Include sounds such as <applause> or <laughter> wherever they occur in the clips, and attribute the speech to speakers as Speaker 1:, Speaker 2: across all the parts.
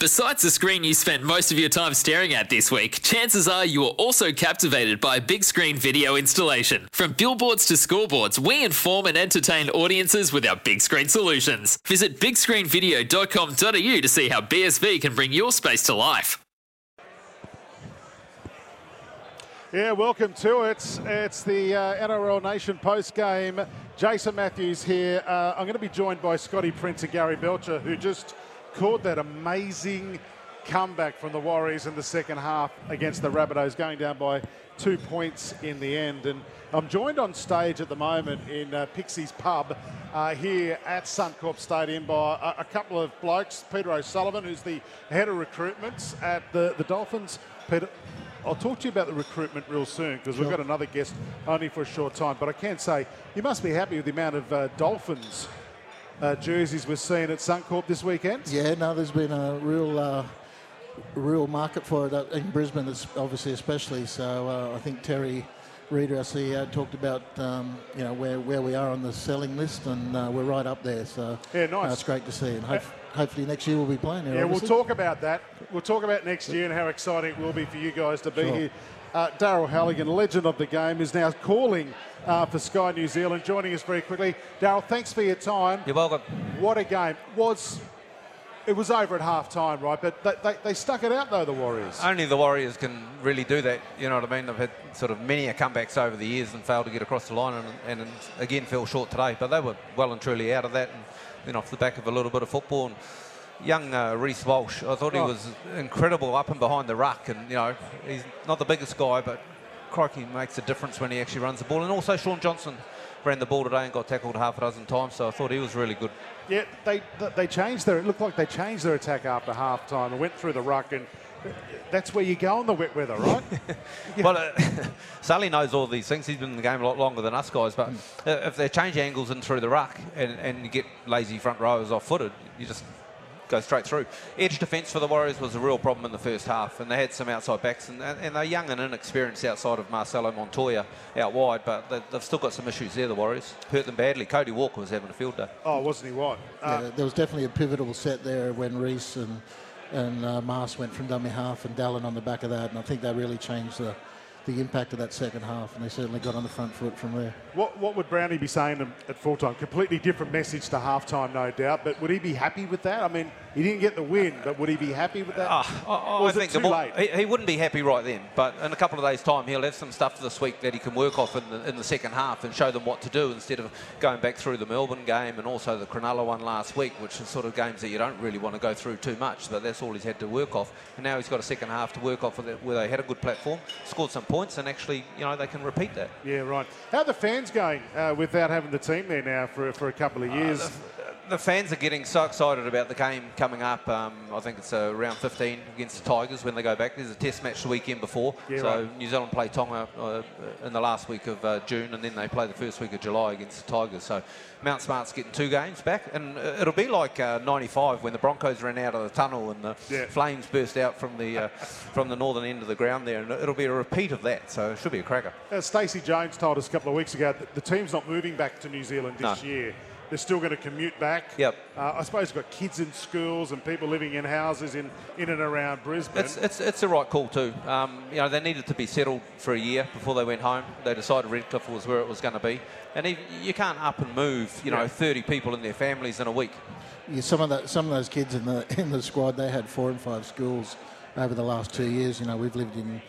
Speaker 1: Besides the screen you spent most of your time staring at this week, chances are you were also captivated by a big screen video installation. From billboards to scoreboards, we inform and entertain audiences with our big screen solutions. Visit bigscreenvideo.com.au to see how BSV can bring your space to life.
Speaker 2: Yeah, welcome to it. It's the uh, NRL Nation post game. Jason Matthews here. Uh, I'm going to be joined by Scotty Prince and Gary Belcher, who just caught that amazing comeback from the Warriors in the second half against the Rabbitohs, going down by two points in the end. And I'm joined on stage at the moment in uh, Pixie's Pub uh, here at Suncorp Stadium by a, a couple of blokes. Peter O'Sullivan, who's the head of recruitments at the, the Dolphins. Peter, I'll talk to you about the recruitment real soon because we've got another guest only for a short time. But I can say you must be happy with the amount of uh, Dolphins uh, jerseys we're seeing at Suncorp this weekend.
Speaker 3: Yeah, no, there's been a real, uh, real market for it uh, in Brisbane, obviously especially. So uh, I think Terry Reader, our CEO, talked about um, you know where, where we are on the selling list, and uh, we're right up there. So
Speaker 2: Yeah, nice.
Speaker 3: uh, it's great to see, and hope, hopefully next year we'll be playing there.
Speaker 2: Yeah, we'll talk about that. We'll talk about next year and how exciting it will be for you guys to be
Speaker 3: Sure.
Speaker 2: here. Uh, Daryl Halligan, legend of the game, is now calling uh, for Sky New Zealand, joining us very quickly. Daryl, thanks for your time.
Speaker 4: You're welcome.
Speaker 2: What a game. Was It was over at half time, right? But they, they, they stuck it out, though, the Warriors.
Speaker 4: Only the Warriors can really do that. You know what I mean? They've had sort of many a comebacks over the years and failed to get across the line, and, and again fell short today. But they were well and truly out of that, and then off the back of a little bit of football. And young uh, Reece Walsh, I thought he
Speaker 2: Oh.
Speaker 4: was incredible up and behind the ruck, and you know he's not the biggest guy, but crikey makes a difference when he actually runs the ball. And also Shaun Johnson ran the ball today and got tackled half a dozen times, so I thought he was really good.
Speaker 2: Yeah, they they changed their. It looked like they changed their attack after half time and went through the ruck, and that's where you go in the wet weather, right? <laughs>
Speaker 4: Well, uh, <laughs> Sully knows all these things. He's been in the game a lot longer than us guys. But uh, if they change angles and through the ruck and, and you get lazy front rowers off footed, you just go straight through. Edge defence for the Warriors was a real problem in the first half, and they had some outside backs, and, and they're young and inexperienced outside of Marcelo Montoya out wide, but they, they've still got some issues there, the Warriors. Hurt them badly. Cody Walker was having a field day.
Speaker 2: oh, wasn't he what? Uh,
Speaker 3: Yeah, there was definitely a pivotal set there when Reece and and uh, Mars went from dummy half and Dallin on the back of that, and I think that really changed the the impact of that second half, and they certainly got on the front foot from there.
Speaker 2: What, what would Brownie be saying at full time? Completely different message to half time, no doubt. But would he be happy with that? I mean, he didn't get the win, but would he be happy with that?
Speaker 4: Ah, I, I
Speaker 2: Or was it
Speaker 4: think
Speaker 2: too
Speaker 4: more,
Speaker 2: late?
Speaker 4: He, he wouldn't be happy right then, but in a couple of days' time, he'll have some stuff this week that he can work off in the, in the second half and show them what to do instead of going back through the Melbourne game and also the Cronulla one last week, which is sort of games that you don't really want to go through too much, but that's all he's had to work off. And now he's got a second half to work off with it, where they had a good platform, scored some points, and actually, you know, they can repeat that.
Speaker 2: Yeah, right. How are the fans going uh, without having the team there now for, for a couple of years?
Speaker 4: The fans are getting so excited about the game coming up. Um, I think it's uh, round 15 against the Tigers when they go back. There's a test match the weekend before.
Speaker 2: Yeah,
Speaker 4: so
Speaker 2: right.
Speaker 4: New Zealand play Tonga uh, in the last week of uh, June and then they play the first week of July against the Tigers. So Mount Smart's getting two games back. And uh, it'll be like uh, 95 when the Broncos ran out of the tunnel and the
Speaker 2: Yeah.
Speaker 4: flames burst out from the, uh, from the northern end of the ground there. And it'll be a repeat of that. So it should be a cracker.
Speaker 2: Stacey Jones told us a couple of weeks ago that the team's not moving back to New Zealand this
Speaker 4: No.
Speaker 2: year. They're still going to commute back.
Speaker 4: Yep.
Speaker 2: Uh, I suppose you've got kids in schools and people living in houses in, in and around Brisbane.
Speaker 4: It's, it's, it's the right call too. Um, you know, they needed to be settled for a year before they went home. They decided Redcliffe was where it was going to be, and if, you can't up and move. You know,
Speaker 2: Yeah.
Speaker 4: 30 people in their families in a week.
Speaker 3: Yeah, some of that, some of those kids in the <laughs> in the squad, they had four and five schools over the last two years. You know, we've lived in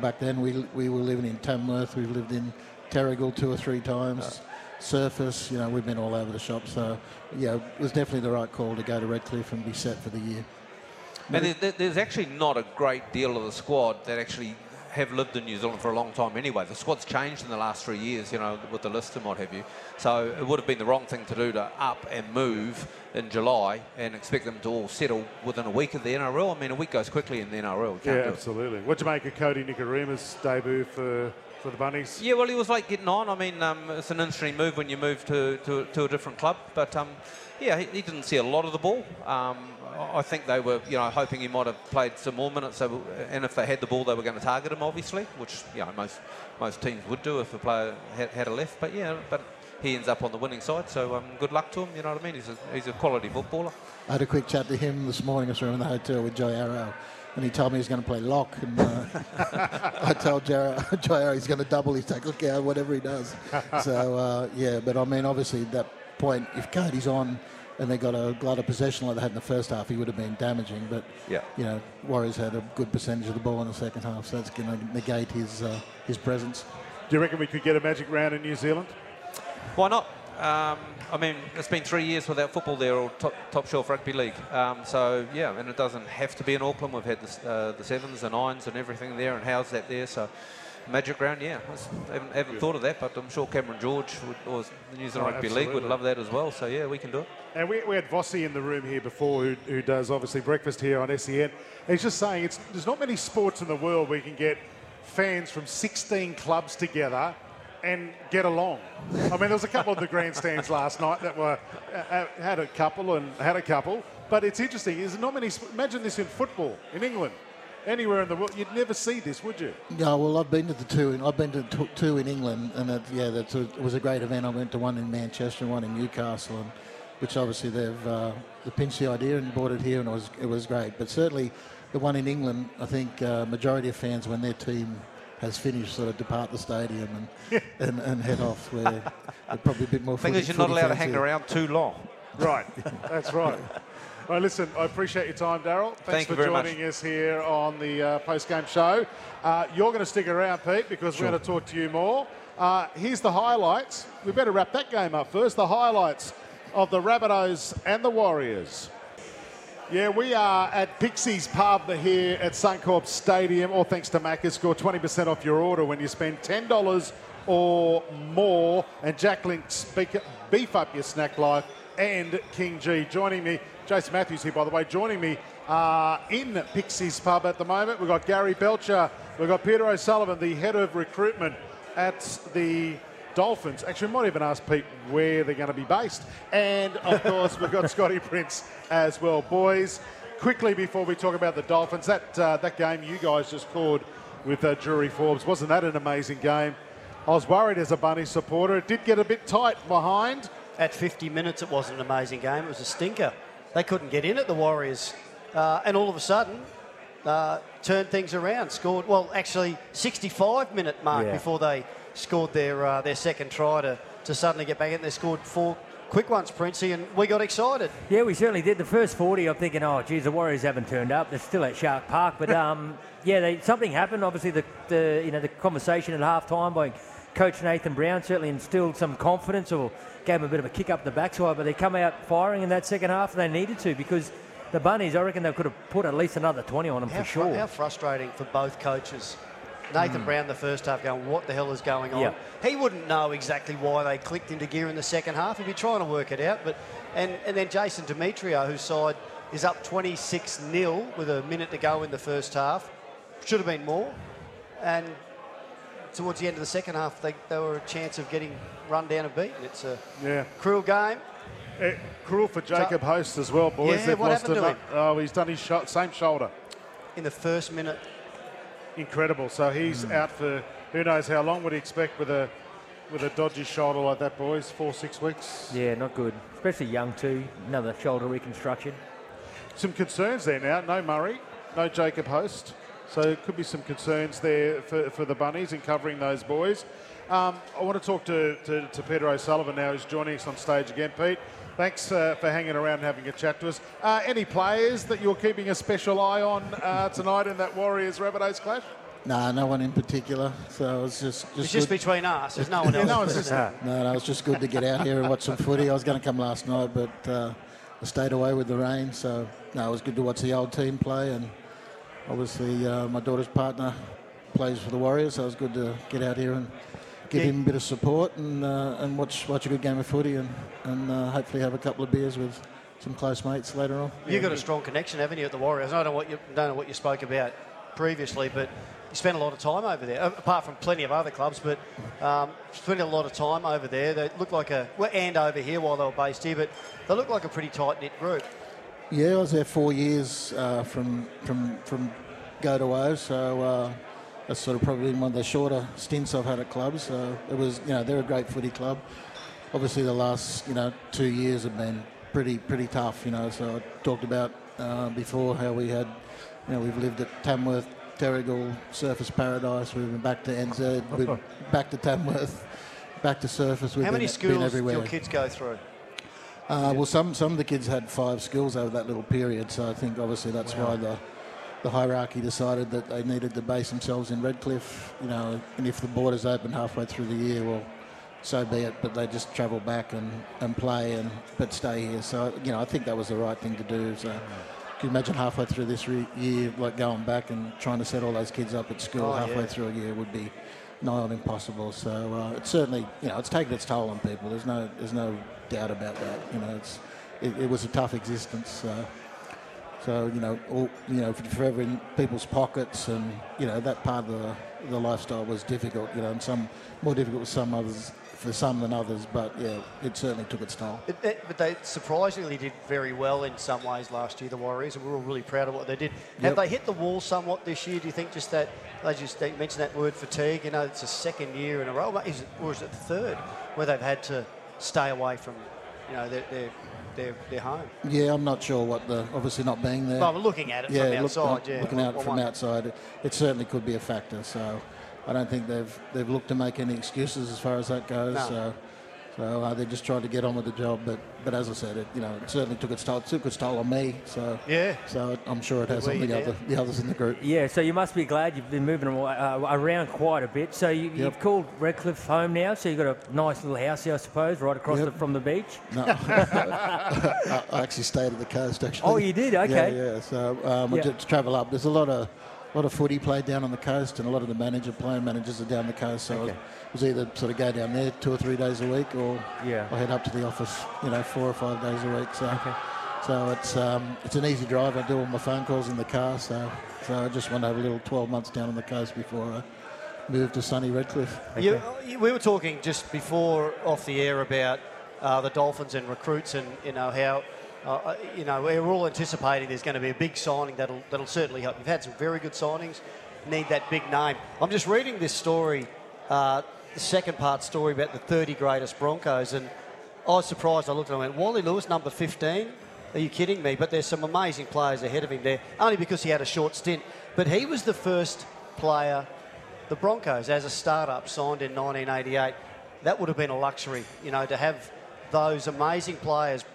Speaker 3: back then. We we were living in Tamworth. We've lived in Terrigal two or three times. Surfers, you know, we've been all over the shop. So, yeah, it was definitely the right call to go to Redcliffe and be set for the year.
Speaker 4: And there, there- there's actually not a great deal of the squad that actually have lived in New Zealand for a long time anyway. The squad's changed in the last three years, you know, with the list and what have you. So it would have been the wrong thing to do to up and move in July and expect them to all settle within a week of the NRL. I mean, a week goes quickly in the NRL. Can't
Speaker 2: Yeah, absolutely. What'd you make of Kodi Nikorima's debut for, for the Bunnies?
Speaker 4: Yeah, well, he was like getting on. I mean, um, it's an interesting move when you move to, to, to a different club. But um, yeah, he, he didn't see a lot of the ball. Um, I I think they were, you know, hoping he might have played some more minutes. So, and if they had the ball, they were going to target him, obviously, which you know most most teams would do if a player had, had a left. But yeah, but he ends up on the winning side. So um, good luck to him. You know what I mean? He's a, he's a quality footballer.
Speaker 3: I had a quick chat to him this morning. I was in the hotel with Joe Arrow, and he told me he's going to play lock. And uh, <laughs> I told Joe, <laughs> Joe he's going to double his tackle count, whatever he does. <laughs> So uh, yeah, but I mean, obviously at that point, if Kodi's on and they got a glut of possession like they had in the first half, he would have been damaging. But
Speaker 4: Yeah.
Speaker 3: you know, Warriors had a good percentage of the ball in the second half, so that's going to negate his uh, his presence.
Speaker 2: Do you reckon we could get a magic round in New Zealand?
Speaker 4: Why not? Um, I mean, it's been three years without football there, or top, top shelf rugby league. Um, so yeah, and it doesn't have to be in Auckland. We've had the, uh, the sevens, and nines, and everything there, and how's that there? So magic round, yeah. I haven't, haven't thought of that, but I'm sure Cameron George would, or the New Zealand
Speaker 2: Oh,
Speaker 4: Rugby League would love that as well. So yeah, we can do it.
Speaker 2: And we, we had Vossi in the room here before, who, who does obviously breakfast here on SEN. He's just saying it's, there's not many sports in the world where you can get fans from 16 clubs together and get along. I mean, there was a couple of the grandstands last night that were uh, had a couple and had a couple. But it's interesting. There's not many. Imagine this in football in England, anywhere in the world. You'd never see this, would you?
Speaker 3: Yeah, well, I've been to the two. In, I've been to t- two in England, and it, yeah, that's it was a great event. I went to one in Manchester and one in Newcastle, and which obviously they've uh, they pinched the idea and brought it here, and it was it was great. But certainly, the one in England, I think uh, majority of fans when their team has finished sort of depart the stadium and <laughs> and, and head off. Where <laughs> they're probably a bit more.
Speaker 4: The thing is, you're not allowed to hang
Speaker 3: here.
Speaker 4: around too long.
Speaker 2: Right, that's right. <laughs> Well, listen, I appreciate your time, Daryl. Thanks
Speaker 4: Thank
Speaker 2: for
Speaker 4: you very much.
Speaker 2: joining us here on the uh, post-game show. Uh, you're going to stick around, Pete, because we're going to talk to you more. Uh, here's the highlights. We better wrap that game up first. The highlights of the Rabbitohs and the Warriors. Yeah, we are at Pixie's Pub here at Suncorp Stadium. All thanks to Macca's. Score 20% off your order when you spend $10 or more. And Jack Link's beef- beef up your snack life. And King Gee joining me. Jason Matthews here, by the way, joining me uh, in Pixie's Pub at the moment. We've got Gary Belcher. We've got Peter O'Sullivan, the head of recruitment at the Dolphins. Actually, we might even ask Pete where they're going to be based. And of <laughs> course, we've got Scotty Prince as well. Boys, quickly before we talk about the Dolphins, that uh, that game you guys just called with uh, Drury Forbes, wasn't that an amazing game? I was worried as a Bunny supporter. It did get a bit tight behind.
Speaker 5: At 50 minutes, it wasn't an amazing game. It was a stinker. They couldn't get in at the Warriors. Uh, and all of a sudden, uh, turned things around. Scored, well, actually, 65 minute mark
Speaker 6: Yeah.
Speaker 5: before they scored their uh, their second try to, to suddenly get back in. They scored four quick ones, Princey, and we got excited.
Speaker 6: Yeah, we certainly did. The first 40, I'm thinking, oh, geez, the Warriors haven't turned up. They're still at Shark Park. But <laughs> um, yeah, they, something happened. Obviously, the, the you know the conversation at half time by Coach Nathan Brown certainly instilled some confidence or gave them a bit of a kick up the backside. But they come out firing in that second half, and they needed to because the Bunnies, I reckon they could have put at least another 20 on them
Speaker 5: How,
Speaker 6: for sure.
Speaker 5: how frustrating for both coaches. Nathan Brown, the first half, going, what the hell is going on?
Speaker 6: Yeah.
Speaker 5: He wouldn't know exactly why they clicked into gear in the second half. He'd be trying to work it out. But and, and then Jason Demetriou, whose side is up 26 0 with a minute to go in the first half. Should have been more. And towards the end of the second half, they, they were a chance of getting run down and beaten. It's a
Speaker 2: Yeah.
Speaker 5: cruel game.
Speaker 2: Eh, cruel for Jacob Host as well, boys.
Speaker 5: Yeah,
Speaker 2: They've
Speaker 5: what
Speaker 2: lost
Speaker 5: happened to
Speaker 2: him. Oh, he's done his sho- same shoulder.
Speaker 5: In the first minute,
Speaker 2: Incredible. So he's
Speaker 5: Hmm.
Speaker 2: out for who knows how long would he expect with a with a dodgy shoulder like that, boys? Four, six weeks.
Speaker 6: Yeah, not good. Especially young too. Another shoulder reconstruction.
Speaker 2: Some concerns there now. No Murray, no Jacob Host. So there could be some concerns there for, for the Bunnies in covering those boys. Um, I want to talk to, to, to Peter O'Sullivan now, who's joining us on stage again. Pete, thanks uh, for hanging around and having a chat to us. Uh, any players that you're keeping a special eye on uh, tonight in that Warriors Rabbitohs clash?
Speaker 3: Nah, no one in particular. So it was just just
Speaker 5: it's just
Speaker 3: good.
Speaker 5: between us. There's no one <laughs> else.
Speaker 2: no one's just-
Speaker 3: No, no, it's just good to get out here and watch some footy. I was going to come last night, but uh, I stayed away with the rain. So no, it was good to watch the old team play, and obviously uh, my daughter's partner plays for the Warriors, so it was good to get out here and give
Speaker 5: Yeah.
Speaker 3: him a bit of support and uh, and watch watch a good game of footy and and uh, hopefully have a couple of beers with some close mates later on.
Speaker 5: You've got a strong connection, haven't you, at the Warriors? I don't know what you don't know what you spoke about previously, but you spent a lot of time over there. Apart from plenty of other clubs, but um, spent a lot of time over there. They look like a well, and over here while they were based here, but they look like a pretty tight knit group.
Speaker 3: Yeah, I was there four years uh, from from from go to O, so uh, that's sort of probably one of the shorter stints I've had at clubs. So it was, you know, they're a great footy club. Obviously, the last you know two years have been pretty pretty tough. You know, so I talked about uh, before how we had, you know, we've lived at Tamworth, Terrigal, Surfers Paradise. We've been back to NZ, we've <laughs> back to Tamworth, back to Surfers. We've
Speaker 5: How many
Speaker 3: been,
Speaker 5: schools
Speaker 3: been
Speaker 5: do your kids go through?
Speaker 3: Uh, well, some some of the kids had five schools over that little period, so I think obviously that's why the the hierarchy decided that they needed to base themselves in Redcliffe. You know, and if the borders open halfway through the year, well, so be it. But they just travel back and, and play and but stay here. So you know, I think that was the right thing to do. So. Can you imagine halfway through this re- year, like going back and trying to set all those kids up at school
Speaker 5: Oh,
Speaker 3: halfway
Speaker 5: yeah.
Speaker 3: through a year would be nigh on impossible. So uh, it's certainly, you know, it's taken its toll on people. There's no, there's no doubt about that. You know, it's, it, it was a tough existence. So, so you know, all, you know, forever in people's pockets, and you know that part of the, the lifestyle was difficult. You know, and some more difficult with some others, for some than others. But yeah, it certainly took its toll.
Speaker 5: It, it- but they surprisingly did very well in some ways last year, the Warriors, and we were all really proud of what they did. Have
Speaker 3: Yep.
Speaker 5: they hit the wall somewhat this year? Do you think just that, as you they mentioned that word fatigue, you know, it's a second year in a row, is it, or is it the third, where they've had to stay away from, you know, their, their, their, their home?
Speaker 3: Yeah, I'm not sure what the obviously not being there.
Speaker 5: Well, we're looking at it
Speaker 3: yeah,
Speaker 5: from
Speaker 3: look-
Speaker 5: outside, yeah.
Speaker 3: looking out from outside, it, it certainly could be a factor. So I don't think they've they've looked to make any excuses as far as that goes.
Speaker 5: No.
Speaker 3: So, so uh, they just tried to get on with the job. But but as I said, it you know it certainly took its toll. It took its toll on me. So
Speaker 5: Yeah.
Speaker 3: So I'm sure it has on the
Speaker 5: there?
Speaker 3: other the others in the group.
Speaker 6: Yeah, so you must be glad you've been moving uh, around quite a bit. So you, you've called Redcliffe home now, so you've got a nice little house here, I suppose, right across
Speaker 3: Yep.
Speaker 6: the, from the beach.
Speaker 3: No, <laughs> I, I actually stayed at the coast. Actually.
Speaker 6: Oh, you did? Okay.
Speaker 3: Yeah, yeah. So um,
Speaker 6: Yeah.
Speaker 3: I did travel up. There's a lot of lot of footy played down on the coast, and a lot of the manager playing managers are down the coast. So
Speaker 6: Okay.
Speaker 3: it was either sort of go down there two or three days a week, or
Speaker 6: Yeah.
Speaker 3: I head up to the office, you know, four or five days a week. So so it's um, it's an easy drive. I do all my phone calls in the car. So so I just want to have a little 12 months down on the coast before I move to sunny Redcliffe.
Speaker 5: You, you- we were talking just before off the air about uh, the Dolphins and recruits, and you know how. Uh, you know, we're all anticipating there's going to be a big signing that'll that'll certainly help. You've had some very good signings. Need that big name. I'm just reading this story, uh, the second part story about the 30 greatest Broncos, and I was surprised. I looked at and I went, Wally Lewis, number 15. Are you kidding me? But there's some amazing players ahead of him there, only because he had a short stint. But he was the first player the Broncos, as a startup, signed in 1988. That would have been a luxury, you know, to have those amazing players,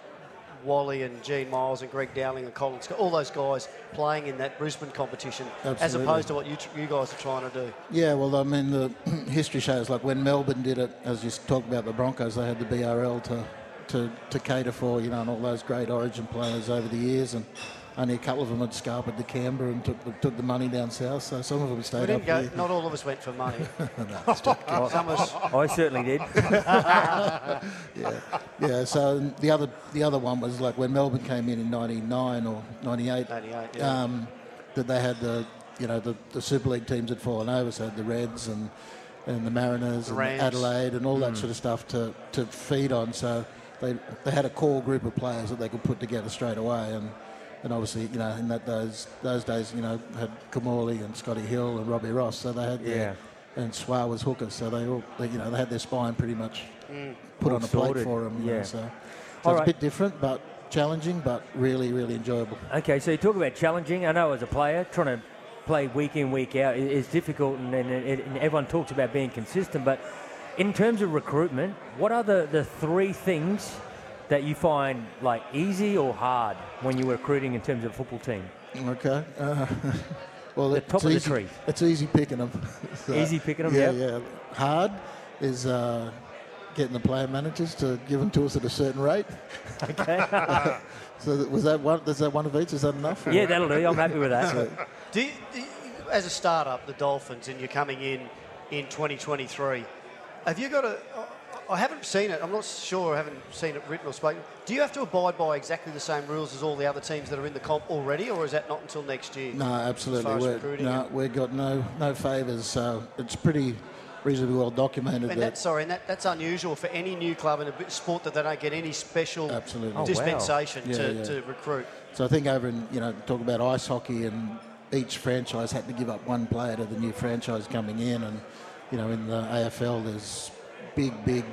Speaker 5: Wally and Gene Miles and Greg Dowling and Colin all those guys playing in that Brisbane competition, as opposed to what you, you guys are trying to do.
Speaker 3: Yeah, well, I mean, the <clears throat> history shows like when Melbourne did it, as you talked about the Broncos, they had the BRL to, to, to cater for, you know, and all those great Origin players over the years, and only a couple of them had scarpered to Canberra and took the, took the money down south. So some of them
Speaker 5: We
Speaker 3: stayed
Speaker 5: didn't
Speaker 3: up
Speaker 5: go,
Speaker 3: here.
Speaker 5: not all of us went for money. <laughs>
Speaker 3: No, stop kidding. <laughs>
Speaker 5: Some of us,
Speaker 6: I certainly did. <laughs>
Speaker 3: yeah, yeah. So the other the other one was like when Melbourne came in in '99 or '98.
Speaker 5: 98, yeah.
Speaker 3: Um, that they had the you know the, the Super League teams had fallen over, so the Reds and and the Mariners and Adelaide and all that sort of stuff to, to feed on. So they they had a core group of players that they could put together straight away and. And obviously, you know, in that those those days, you know, had Kimmorley and Scotty Hill and Robbie Ross, so they had
Speaker 6: Yeah.
Speaker 3: their, and Swar was hookers, so they all, they, you know, they had their spine pretty much mm. put
Speaker 6: All
Speaker 3: on a plate for them. You
Speaker 6: yeah.
Speaker 3: know, so so
Speaker 6: All
Speaker 3: it's a bit different, but challenging, but really, really enjoyable.
Speaker 6: Okay, so you talk about challenging. I know as a player, trying to play week in, week out is difficult, and, and, it- and everyone talks about being consistent. But in terms of recruitment, what are the, the three things that you find like easy or hard when you're recruiting in terms of a football team?
Speaker 3: Okay. Uh, <laughs> well,
Speaker 6: The
Speaker 3: it's
Speaker 6: top of the
Speaker 3: easy,
Speaker 6: tree.
Speaker 3: It's easy picking them. <laughs>
Speaker 6: Easy picking 'em,
Speaker 3: Yeah,
Speaker 6: yep.
Speaker 3: yeah. Hard is uh, getting the player managers to give them to us at a certain rate. <laughs>
Speaker 6: Okay.
Speaker 3: So that- was that one? Is that one of each? Is that enough?
Speaker 6: yeah, that'll do. I'm happy with that.
Speaker 5: do you, do you- as a startup, the Dolphins, and you're coming in in 2023, have you got a? I haven't seen it. I'm not sure. I haven't seen it written or spoken. Do you have to abide by exactly the same rules as all the other teams that are in the comp already, or is that not until next year?
Speaker 3: No,
Speaker 5: As
Speaker 3: absolutely.
Speaker 5: far
Speaker 3: We're,
Speaker 5: recruiting
Speaker 3: no,
Speaker 5: and-
Speaker 3: we've got no no favours, so it's pretty reasonably well documented
Speaker 5: And
Speaker 3: that
Speaker 5: that's sorry, and that, that's unusual for any new club in a sport that they don't get any special
Speaker 3: Absolutely. Oh, wow.
Speaker 5: dispensation
Speaker 3: Yeah,
Speaker 5: to,
Speaker 3: yeah.
Speaker 5: to recruit.
Speaker 3: So I think over in, you know, talk about ice hockey and each franchise had to give up one player to the new franchise coming in. And, you know, in the AFL, there's big, big,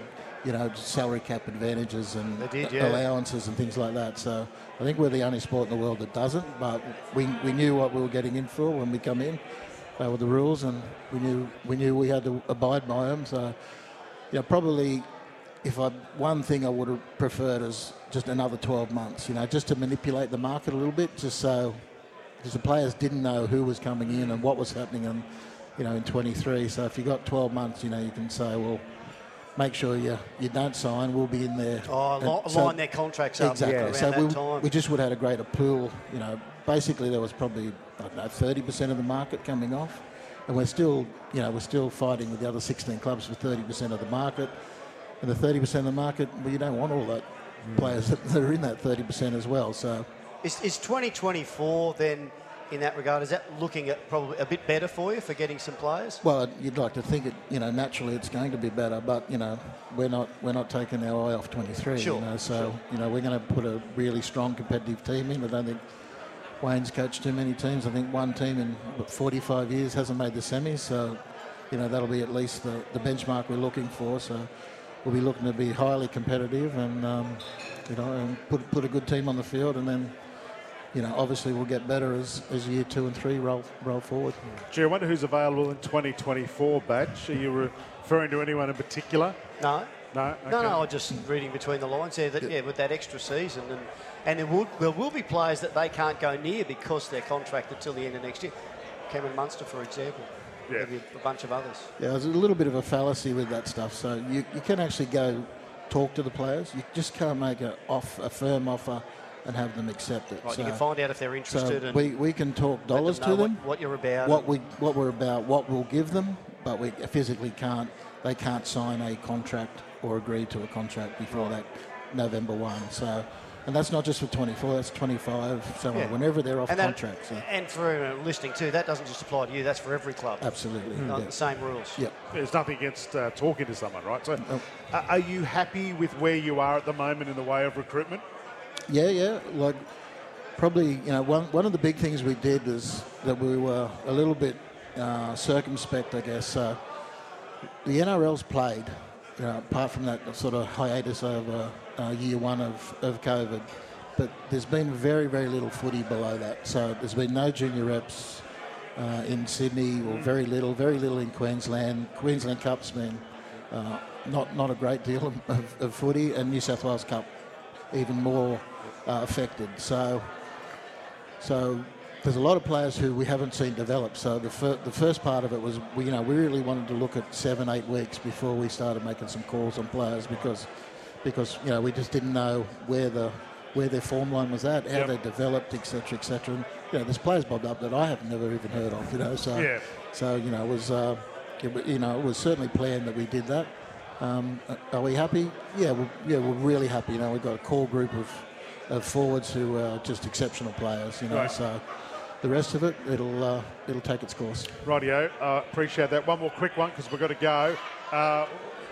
Speaker 3: you know, salary cap advantages and
Speaker 5: did, yeah.
Speaker 3: allowances and things like that. So I think we're the only sport in the world that doesn't. But we, we knew what we were getting in for when we come in. They were the rules, and we knew we knew we had to abide by them. So, you know, probably if I one thing I would have preferred is just another 12 months, you know, just to manipulate the market a little bit, just so because the players didn't know who was coming in and what was happening, and you know, in 23. So if you got 12 months, you know, you can say, well, make sure you you don't sign. We'll be in there.
Speaker 5: Oh,
Speaker 3: And so-
Speaker 5: line their contracts up
Speaker 3: Exactly.
Speaker 5: around
Speaker 3: so
Speaker 5: that
Speaker 3: we,
Speaker 5: time.
Speaker 3: we just would have had a greater pool. You know, basically there was probably I don't know 30% of the market coming off, and we're still you know we're still fighting with the other 16 clubs for 30% of the market, and the 30% of the market well you don't want all that hmm. players that, <laughs> that are in that 30% as well. So
Speaker 5: Is, is 2024 then, in that regard, is that looking at probably a bit better for you for getting some players?
Speaker 3: well you'd like to think it you know naturally it's going to be better, but you know we're not we're not taking our eye off 23.
Speaker 5: Sure,
Speaker 3: You know, so
Speaker 5: sure.
Speaker 3: you know we're going to put a really strong competitive team in. I don't think. Wayne's coached too many teams. I think one team in what, 45 years hasn't made the semis, so you know that'll be at least the, the benchmark we're looking for. So we'll be looking to be highly competitive and um, you know and put put a good team on the field, and then you know obviously we'll get better as, as year two and three roll roll forward.
Speaker 2: Gee, I wonder who's available in 2024, Badge. Are you referring to anyone in particular?
Speaker 5: No.
Speaker 2: No?
Speaker 5: No,
Speaker 2: Okay.
Speaker 5: no, I'm just reading between the lines there that, yeah, with that extra season. And, and there, will, there will be players that they can't go near because they're contracted till the end of next year. Cameron Munster, for example.
Speaker 2: Yeah.
Speaker 5: Maybe a bunch of others.
Speaker 3: Yeah, there's a little bit of a fallacy with that stuff. So you, you can actually go talk to the players. You just can't make a off a firm offer and have them accept it.
Speaker 5: Right,
Speaker 3: so,
Speaker 5: you can find out if they're interested
Speaker 3: so
Speaker 5: and
Speaker 3: we, we can talk dollars
Speaker 5: them
Speaker 3: to them.
Speaker 5: What, what you're about.
Speaker 3: what we what we're about, what we'll give them, but we physically can't. They can't sign a contract or agree to a contract before that November one. So, and that's not just for 24. That's 25. So
Speaker 5: Yeah.
Speaker 3: whenever they're off
Speaker 5: and that-
Speaker 3: contract. So.
Speaker 5: And for listening too, that doesn't just apply to you. That's for every club.
Speaker 3: Absolutely.
Speaker 5: Like
Speaker 3: yeah.
Speaker 5: The same rules.
Speaker 3: Yeah.
Speaker 2: There's nothing against uh, talking to someone, right? So, uh, are you happy with where you are at the moment in the way of recruitment?
Speaker 3: Yeah, yeah. Like probably, you know, one one of the big things we did was that we were a little bit uh, circumspect, I guess. Uh, the NRL's played, you know, apart from that sort of hiatus over uh, year one of, of COVID, but there's been very, very little footy below that. So there's been no junior reps uh, in Sydney, or very little, very little in Queensland. Queensland Cup's been uh, not not a great deal of, of, of footy, and New South Wales Cup even more uh, affected. So, so there's a lot of players who we haven't seen develop. So the, fir- the first part of it was, we, you know, we really wanted to look at seven, eight weeks before we started making some calls on players because, because you know, we just didn't know where the where their form line was at, how
Speaker 2: Yep.
Speaker 3: they developed, etc., etc. And you know, there's players bobbed up that I have never even heard of. You know, so
Speaker 2: Yeah.
Speaker 3: so you know, it was uh, it, you know, it was certainly planned that we did that. Um, are we happy? Yeah, we're, yeah, we're really happy. You know, we've got a core group of, of forwards who are just exceptional players. You know,
Speaker 2: Right.
Speaker 3: so the rest of it, it'll uh, it'll take its course.
Speaker 2: Rightio, uh, appreciate that. One more quick one because we've got to go. Uh,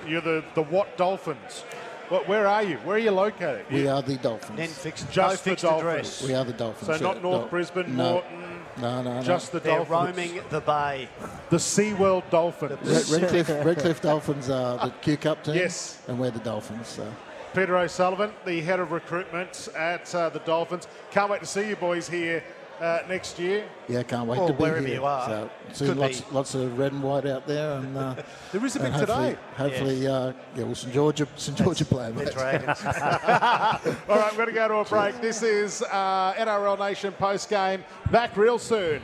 Speaker 2: you're the, the Watt Dolphins. What, where are you? Where are you located?
Speaker 3: We
Speaker 2: You-
Speaker 3: are the Dolphins.
Speaker 5: Then fixed,
Speaker 2: Just
Speaker 5: no
Speaker 2: the
Speaker 5: fixed
Speaker 2: Dolphins.
Speaker 5: address.
Speaker 3: we are the Dolphins.
Speaker 2: So not. North
Speaker 3: No.
Speaker 2: Brisbane,
Speaker 3: no.
Speaker 2: Moreton,
Speaker 3: No, no, no.
Speaker 2: just the
Speaker 5: They're
Speaker 2: Dolphins.
Speaker 5: roaming the bay.
Speaker 2: The SeaWorld Dolphins.
Speaker 3: Red- Redcliffe, Redcliffe Dolphins are the Q Cup team.
Speaker 2: Yes.
Speaker 3: And we're the Dolphins. So.
Speaker 2: Peter O'Sullivan, the head of recruitment at uh, the Dolphins. Can't wait to see you boys here uh, next year.
Speaker 3: Yeah, can't wait
Speaker 5: Or
Speaker 3: to be
Speaker 5: wherever
Speaker 3: here.
Speaker 5: you are.
Speaker 3: So, see lots,
Speaker 5: be.
Speaker 3: lots of red and white out there, and uh, <laughs>
Speaker 2: There is a
Speaker 3: and
Speaker 2: bit
Speaker 3: hopefully,
Speaker 2: today.
Speaker 3: hopefully, uh, yeah, well, St Georgia, St Georgia playing.
Speaker 5: The
Speaker 3: mate.
Speaker 5: Dragons. <laughs>
Speaker 2: All right, we're going to go to a break. This is uh, NRL Nation post game. Back real soon.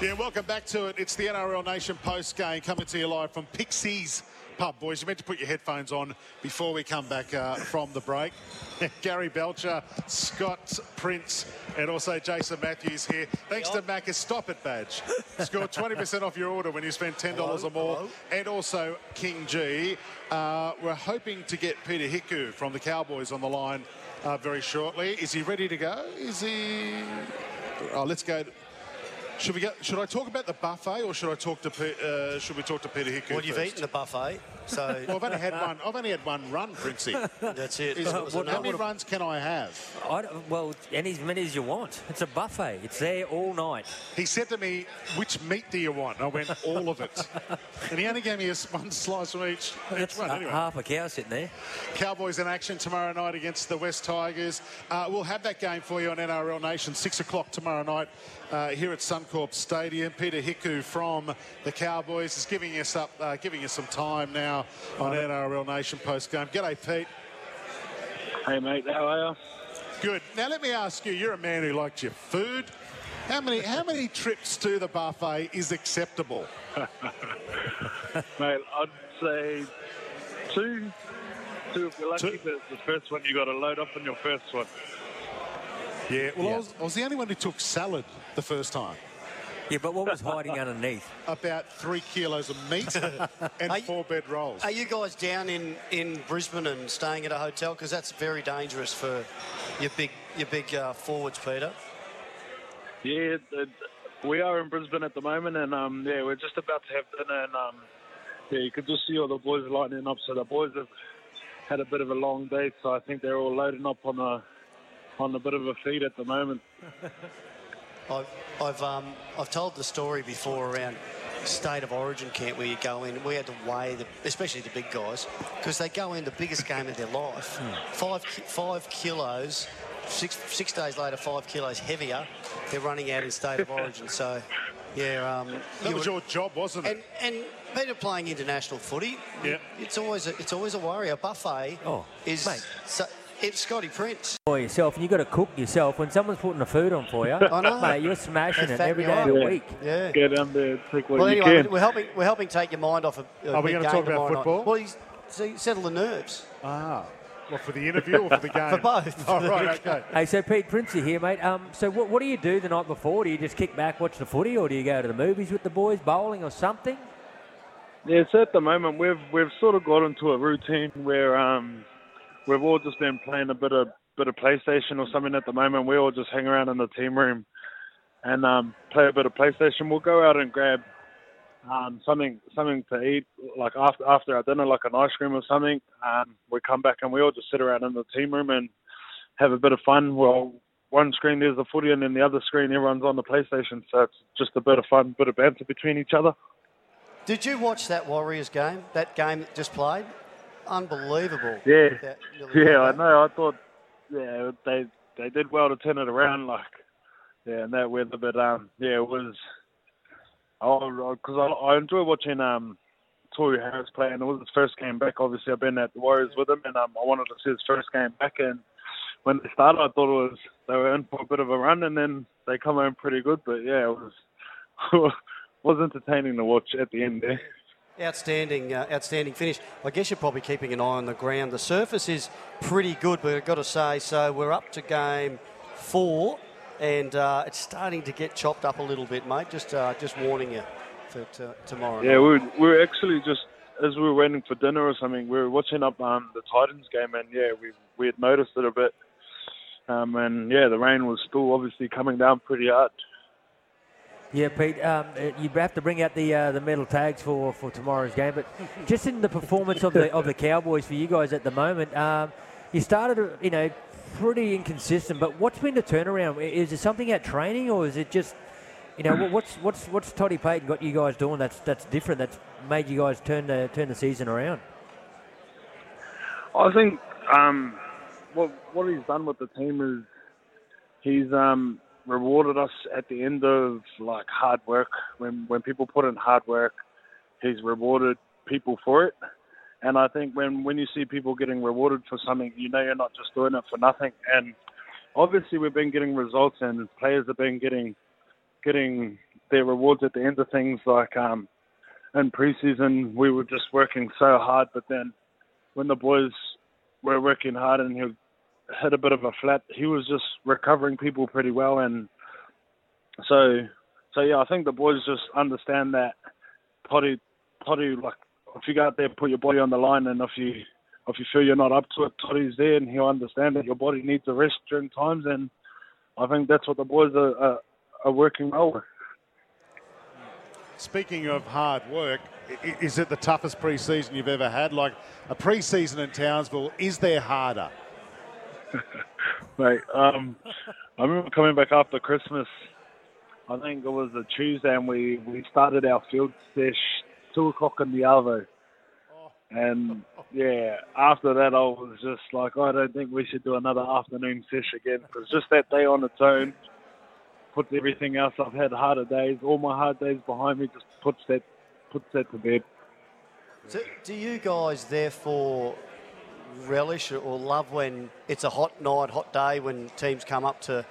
Speaker 2: Yeah, welcome back to it. It's the NRL Nation post game coming to you live from Pixies pub, boys. You meant to put your headphones on before we come back uh, from the break. <laughs> Gary Belcher, Scott Prince, and also Jason Matthews here. Thanks to Macca's Stop It badge. Score 20% off your order when you spend $10 or more. And also King Gee. Uh, we're hoping to get Peta Hiku from the Cowboys on the line uh, very shortly. Is he ready to go? Is he... Oh, let's go. Should we get? Should I talk about the buffet, or should I talk to? Pe- Uh, should we talk to Peter Hickey?
Speaker 5: Well, you've
Speaker 2: first?
Speaker 5: eaten the buffet, so <laughs>
Speaker 2: Well, I've only had one. I've only had one run, Princey. <laughs>
Speaker 5: that's it.
Speaker 2: Is,
Speaker 5: That was
Speaker 2: how many runs can I have?
Speaker 6: I well, any as many as you want. It's a buffet. It's there all night.
Speaker 2: He said to me, "Which meat do you want?" I went, "All of it." <laughs> and he only gave me a s- one slice from each, each
Speaker 6: That's
Speaker 2: one.
Speaker 6: a-
Speaker 2: Anyway,
Speaker 6: half a cow sitting there.
Speaker 2: Cowboys in action tomorrow night against the West Tigers. Uh, we'll have that game for you on NRL Nation, six o'clock tomorrow night uh, here at Suncorp Stadium. Peta Hiku from the Cowboys is giving us up, uh, giving us some time now on NRL Nation post game. G'day, Pete.
Speaker 7: Hey, mate, how are you?
Speaker 2: Good. Now let me ask you. You're a man who likes your food. How many how many <laughs> trips to the buffet is acceptable? <laughs>
Speaker 7: mate, I'd say two. Two if you're lucky,
Speaker 2: Two.
Speaker 7: but the first one you got to load up on your first one.
Speaker 2: Yeah. Well, I, was, I was the only one who took salad the first time.
Speaker 6: Yeah, but what was hiding underneath? <laughs>
Speaker 2: About three kilos of meat <laughs> and
Speaker 5: you-
Speaker 2: four bed rolls.
Speaker 5: Are you guys down in, in Brisbane and staying at a hotel? Because that's very dangerous for your big your big uh, forwards, Peter.
Speaker 7: Yeah, it, we are in Brisbane at the moment, and um, yeah, we're just about to have dinner, and um, yeah, you could just see all the boys lighting up. So the boys have had a bit of a long day, so I think they're all loading up on a on a bit of a feed at the moment. <laughs>
Speaker 5: I've I've um, I've told the story before around state of origin camp where you go in. We had to weigh the, especially the big guys, because they go in the biggest game of their life. Five five kilos. Six six days later, five kilos heavier. They're running out in state of origin. So, yeah. Um,
Speaker 2: that
Speaker 5: you
Speaker 2: was
Speaker 5: would-
Speaker 2: your job, wasn't it?
Speaker 5: and and Peter playing international footy.
Speaker 2: Yeah.
Speaker 5: It's always a, it's always a worry. A buffet
Speaker 6: Oh,
Speaker 5: is
Speaker 6: mate.
Speaker 5: so, it's Scotty Prince.
Speaker 6: For yourself, and you got to cook yourself. When someone's putting the food on for you, <laughs>
Speaker 5: I know.
Speaker 6: mate, you're smashing
Speaker 5: They
Speaker 6: it
Speaker 5: fatten
Speaker 6: every
Speaker 5: you
Speaker 6: day
Speaker 5: up.
Speaker 6: of the
Speaker 7: Yeah.
Speaker 6: week.
Speaker 5: Yeah.
Speaker 7: Get down there, take what
Speaker 5: Well,
Speaker 7: you
Speaker 5: anyway,
Speaker 7: can.
Speaker 5: we're helping we're helping take your mind off a, a
Speaker 2: Are we gonna talk about
Speaker 5: tomorrow night.
Speaker 2: football?
Speaker 5: Well, he's, so settle the nerves.
Speaker 2: Ah, well, for the interview or for the <laughs> game?
Speaker 5: For both. <laughs>
Speaker 2: Oh, right, okay.
Speaker 6: Hey, so Pete Princey here, mate. Um, so what, what do you do the night before? Do you just kick back, watch the footy, or do you go to the movies with the boys, bowling or something?
Speaker 7: Yeah, so at the moment we've we've sort of got into a routine where um, we've all just been playing a bit of bit of PlayStation or something at the moment. We all just hang around in the team room and um, play a bit of PlayStation. We'll go out and grab um, something something to eat, like after after our dinner, like an ice cream or something. Um, we come back and we all just sit around in the team room and have a bit of fun. Well, one screen there's the footy, and then the other screen everyone's on the PlayStation. So it's just a bit of fun, bit of banter between each other.
Speaker 5: Did you watch that Warriors game? That game that just played? Unbelievable.
Speaker 7: Yeah, yeah, I know. I thought, yeah, they they did well to turn it around. Like, yeah, in that weather, but um, yeah, it was. Oh, because I, I enjoy watching um, Tohu Harris play, and it was his first game back. Obviously, I've been at the Warriors with him, and um, I wanted to see his first game back. And when they started, I thought it was they were in for a bit of a run, and then they come home pretty good. But yeah, it was <laughs> was entertaining to watch at the end there.
Speaker 5: Outstanding, uh, outstanding finish. I guess you're probably keeping an eye on the ground. The surface is pretty good, but I've got to say, so we're up to game four, and uh, it's starting to get chopped up a little bit, mate. Just, uh, just warning you for t- tomorrow.
Speaker 7: Yeah, we were, we were actually just as we were waiting for dinner or something, we were watching up um, the Titans game, and yeah, we we had noticed it a bit. Um, and yeah, the rain was still obviously coming down pretty hard.
Speaker 6: Yeah, Pete, um, uh, you have to bring out the uh, the medal tags for, for tomorrow's game. But just in the performance of the of the Cowboys for you guys at the moment, um, you started, uh, you know, pretty inconsistent. But what's been the turnaround? Is it something at training, or is it just, you know, what's what's what's Toddy Payten got you guys doing that's that's different? That's made you guys turn the turn the season around.
Speaker 7: I think um, what what he's done with the team is he's um, rewarded us at the end of like hard work. When when people put in hard work, he's rewarded people for it. And I think when when you see people getting rewarded for something, you know you're not just doing it for nothing. And obviously we've been getting results, and players have been getting getting their rewards at the end of things. Like um, in preseason we were just working so hard, but then when the boys were working hard and he hit a bit of a flat, he was just recovering people pretty well, and so so yeah, I think the boys just understand that potty potty like if you go out there put your body on the line and if you if you feel you're not up to it, Toddy's there and he'll understand that your body needs a rest during times and I think that's what the boys are, are, are working well with.
Speaker 2: Speaking of hard work, is it the toughest pre-season you've ever had? Like a pre-season in Townsville, is there harder? <laughs>
Speaker 7: Mate, um, I remember coming back after Christmas. I think it was a Tuesday, and we, we started our field sesh two o'clock in the Arvo. And yeah, after that, I was just like, I don't think we should do another afternoon sesh again because just that day on its own puts everything else. I've had harder days, all my hard days behind me, just puts that puts that to bed.
Speaker 5: Do, do you guys therefore relish or love when it's a hot night, hot day when teams come up to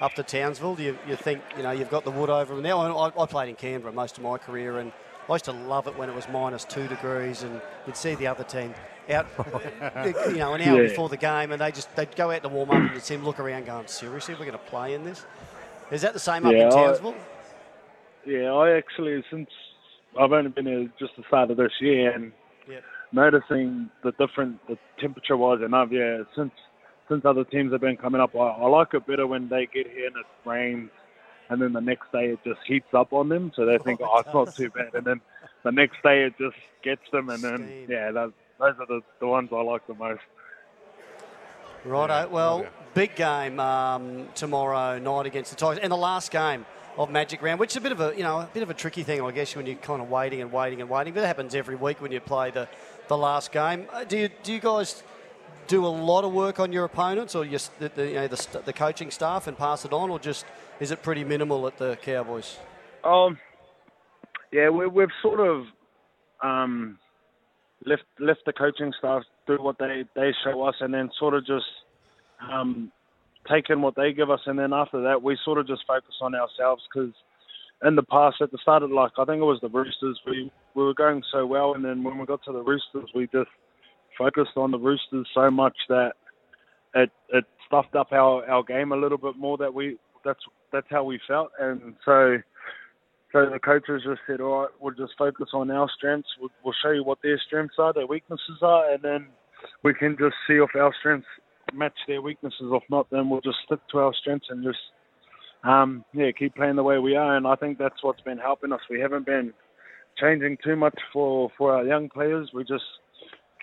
Speaker 5: up to Townsville? Do you, you think you know you've got the wood over them now? I, I played in Canberra most of my career, and I used to love it when it was minus two degrees, and you'd see the other team out, <laughs> you know, an hour
Speaker 7: Yeah.
Speaker 5: before the game, and they just they'd go out to warm up, and you'd see them look around, going, "Seriously, we're going to play in this?" Is that the same up
Speaker 7: Yeah,
Speaker 5: in
Speaker 7: I-
Speaker 5: Townsville?
Speaker 7: Yeah, I actually since I've only been here just the start of this year and
Speaker 5: Yep.
Speaker 7: Noticing the different the temperature wise and I've yeah since since other teams have been coming up, I, I like it better when they get here and it rains, and then the next day it just heats up on them, so they think oh, it's not too bad, and then the next day it just gets them, and then yeah, those, those are the, the ones I like the most.
Speaker 5: Righto. Well, big game um, tomorrow night against the Tigers, and the last game of Magic Round, which is a bit of a you know a bit of a tricky thing, I guess, when you're kind of waiting and waiting and waiting. But it happens every week when you play the, the last game. Uh, Do you do you guys do a lot of work on your opponents, or just the, the you know the, the coaching staff and pass it on, or just is it pretty minimal at the Cowboys?
Speaker 7: Um, yeah, we, we've sort of um, left left the coaching staff do what they, they show us, and then sort of just um, what they give us, and then after that, we sort of just focus on ourselves because in the past, at the start of like I think it was the Roosters, we we were going so well, and then when we got to the Roosters, we just focused on the Roosters so much that it it stuffed up our, our game a little bit more. That we that's that's how we felt, and so so the coaches just said, all right, we'll just focus on our strengths. We'll, we'll show you what their strengths are, their weaknesses are, and then we can just see if our strengths match their weaknesses. If not, then we'll just stick to our strengths and just um, yeah keep playing the way we are. And I think that's what's been helping us. We haven't been changing too much for for our young players. We just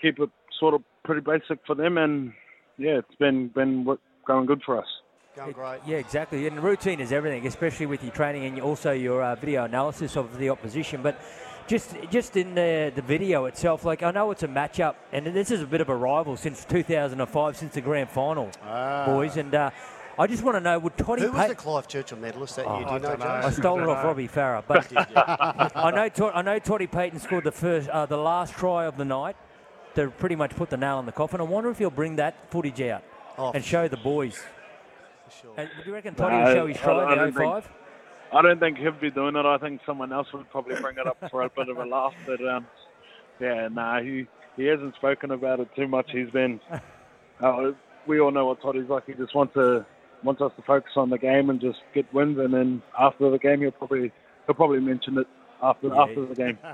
Speaker 7: keep it sort of pretty basic for them, and yeah, it's been been going good for us.
Speaker 5: Going great.
Speaker 6: Yeah, exactly. And routine is everything, especially with your training and also your uh, video analysis of the opposition. But just just in the, the video itself, like I know it's a matchup, and this is a bit of a rival since 2005, since the grand final, boys. And uh, I just want to know, would Toddy
Speaker 5: Who was
Speaker 6: Payten-
Speaker 5: the Clive Churchill medalist that
Speaker 6: Oh,
Speaker 5: year? Do you
Speaker 6: I
Speaker 5: know,
Speaker 6: don't know.
Speaker 5: James?
Speaker 6: I stole it off Robbie Farah, <laughs> but
Speaker 5: did, yeah. <laughs>
Speaker 6: I know Tod- I know Toddy Payten scored the first, uh, the last try of the night to pretty much put the nail in the coffin. I wonder if he'll bring that footage out
Speaker 5: Oh,
Speaker 6: and
Speaker 5: for
Speaker 6: show the boys. And do you reckon Toddy
Speaker 7: Nah,
Speaker 6: will show his
Speaker 7: I-
Speaker 6: try
Speaker 7: I
Speaker 6: in
Speaker 7: don't
Speaker 6: the
Speaker 7: think-
Speaker 6: 05?
Speaker 7: I don't think he'll be doing it. I think someone else would probably bring it up for a bit of a laugh. But um, yeah, nah, he he hasn't spoken about it too much. He's been. Uh, we all know what Toddy's like. He just wants to wants us to focus on the game and just get wins. And then after the game, he'll probably he'll probably mention it after
Speaker 6: Yeah.
Speaker 7: after the game. <laughs>